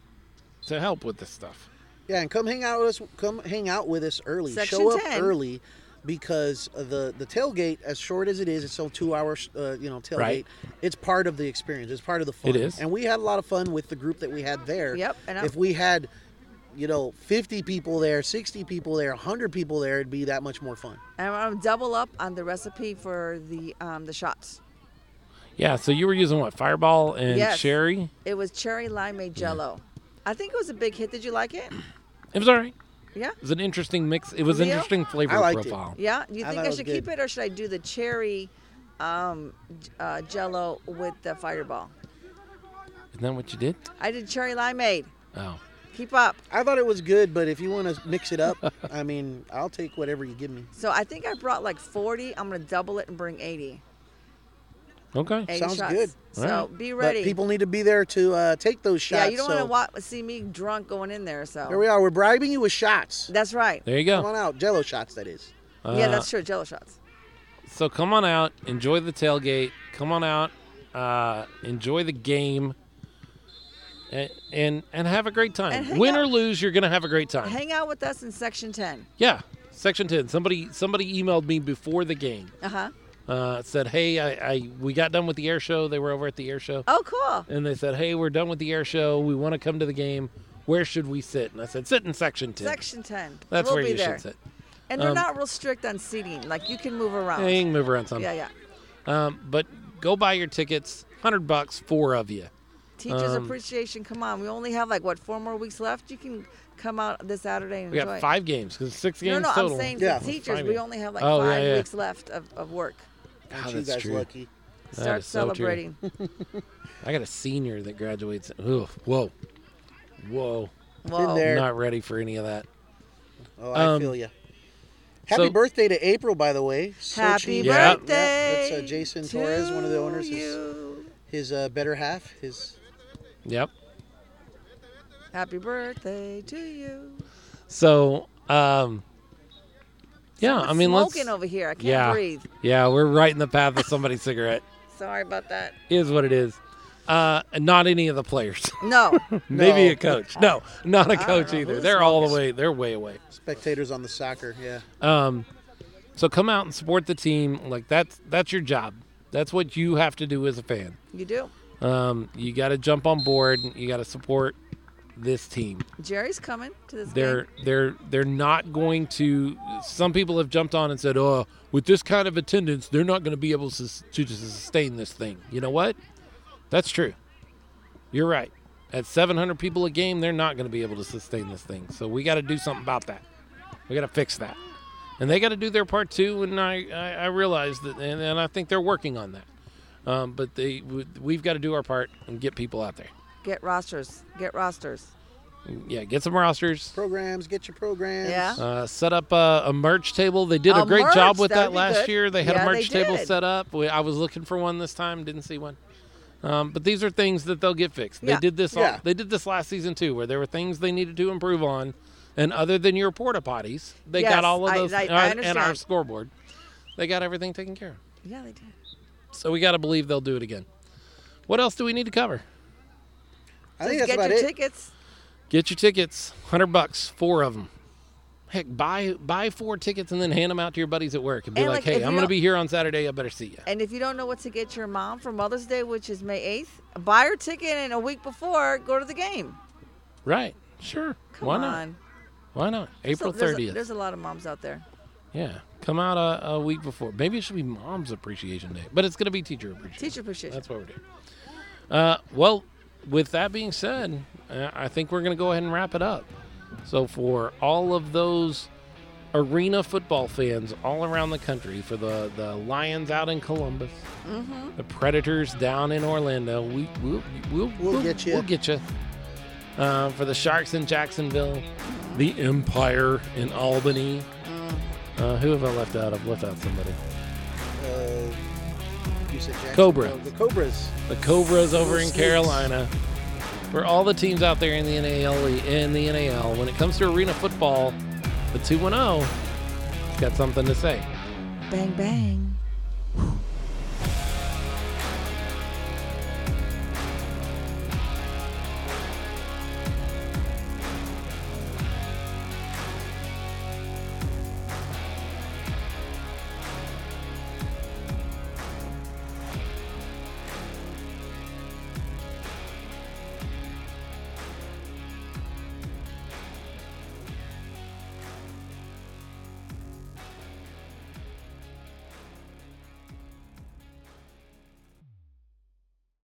to help with this stuff. Yeah, and come hang out with us. Come hang out with us early. Section Show up 10. early because the the tailgate, as short as it is, it's still two hours. Uh, you know, tailgate. Right. It's part of the experience. It's part of the fun. It is. and we had a lot of fun with the group that we had there. Yep, and I'm- if we had, you know, fifty people there, sixty people there, hundred people there, it'd be that much more fun. And I'm gonna double up on the recipe for the um, the shots. Yeah. So you were using what? Fireball and Yes. sherry. It was cherry limeade jello. I think it was a big hit. Did you like it? It was all right. Yeah. It was an interesting mix. It was an Real? interesting flavor I liked it. profile. Yeah. Do you I think thought I, it was should good. keep it or should I do the cherry um, j- uh, jello with the fireball? Isn't that what you did? I did cherry limeade. Oh. Keep up. I thought it was good, but if you want to mix it up, [laughs] I mean, I'll take whatever you give me. So I think I brought like 40. I'm gonna double it and bring 80. Okay. 80 Sounds shots. good. So Alright. be But ready. people need to be there to uh, take those shots. yeah, you don't so want to see me drunk going in there. So Here we are. We're bribing you with shots. that's right. There you go. Come go. on out, Jello shots. That is. yeah, Uh, that's true. Jello shots. So come on out, enjoy the tailgate. Come on out, uh, enjoy the game, and, and and have a great And time. hang Win or out- lose, you're gonna have a great time. Hang out with us in section 10. Yeah, section ten. Somebody somebody emailed me before the game. Uh huh. Uh, said, hey, I, I we got done with the air show. They were over at the air show, Oh, cool. and they said, hey, we're done with the air show. We want to come to the game. Where should we sit? And I said, sit in section ten. Section 10. That's we'll where be you there. should sit. And they're Um, not real strict on seating. Like you can move around. Yeah, you can move around some. yeah, yeah. Um, but go buy your tickets. Hundred bucks, four of you. Teachers Um, appreciation. Come on, we only have like what four more weeks left. You can come out this Saturday and We enjoy. got it. five games because six No, games no, total. I'm saying Yeah. for teachers, Five we games. only have like Oh, yeah, five yeah. weeks left of, of work. Aren't Ah, you that's guys true. lucky? That Start is so true. celebrating. [laughs] I got a senior that graduates. Ooh, whoa, whoa! Whoa. there. Not ready for any of that. Oh, I Um, feel you. Happy so- birthday to April, by the way. Happy Sochi. Yeah. birthday. Yep, that's uh, Jason to Torres, one of the owners. His, You. his uh, better half. His Yep. Happy birthday to you. So, um, yeah, I mean, let's. smoking over here. I can't yeah, breathe. yeah, we're right in the path of somebody's [laughs] cigarette. Sorry about that. Is what it is. Uh, and not any of the players. [laughs] No. Maybe No. a coach. No, not a don't coach know either. who They're all the way. They're way away. spectators on the soccer. Yeah. Um, so come out and support the team. Like that's that's your job. That's what you have to do as a fan. you do. Um, you got to jump on board. You got to support this team. Jerry's coming to this They're game. they're they're not going to. Some people have jumped on and said, "Oh, with this kind of attendance, they're not going to be able to, to sustain this thing." You know what? That's true. You're right. At 700 people a game, they're not going to be able to sustain this thing. So we got to do something about that. We got to fix that, and they got to do their part too. And I I, I realize that, and, and I think they're working on that. Um, but they we've got to do our part and get people out there. Get rosters. Get rosters. Yeah, get some rosters. Programs. Get your programs. Yeah. Uh, set up a, a merch table. They did a, A great merch, job with that'd that last good. year. They had Yeah, a they merch table did. set up. We, I was looking for one this time, didn't see one. Um, but these are things that they'll get fixed. They Yeah. did this. All, Yeah. They did this last season too, where there were things they needed to improve on. And other than your porta potties, they Yes, got all of those I- I uh, and our scoreboard. They got everything taken care of. Yeah, they did. So we got to believe they'll do it again. What else do we need to cover? I think that's get about your it. tickets. Get your tickets, hundred bucks, four of them. Heck, buy buy four tickets and then hand them out to your buddies at work and be And, like, like, "Hey, if I'm you going to don't- be here on Saturday. I better see you." And if you don't know what to get your mom for Mother's Day, which is May 8th, buy her ticket and a week before, go to the game. Right? Sure. Come Why on. not? Why not? April So there's a- thirtieth. There's a lot of moms out there. Yeah, come out a, a week before. Maybe it should be Mom's Appreciation Day, but it's going to be Teacher Appreciation. Teacher appreciation. That's what we're doing. Uh, well, with that being said, uh, I think we're going to go ahead and wrap it up. So, for all of those arena football fans all around the country, for the, the Lions out in Columbus, Mm-hmm. the Predators down in Orlando, we, we'll, we'll, We'll get you. We'll get you. Uh, for the Sharks in Jacksonville, the Empire in Albany. Mm. Uh, who have I left out? I've left out somebody. Uh, you said Jackson- Cobra. no, the Cobras. the Cobras over in Snakes. Carolina. For all the teams out there in the NAL, in the NAL, when it comes to arena football, the 2 0 got something to say. Bang bang.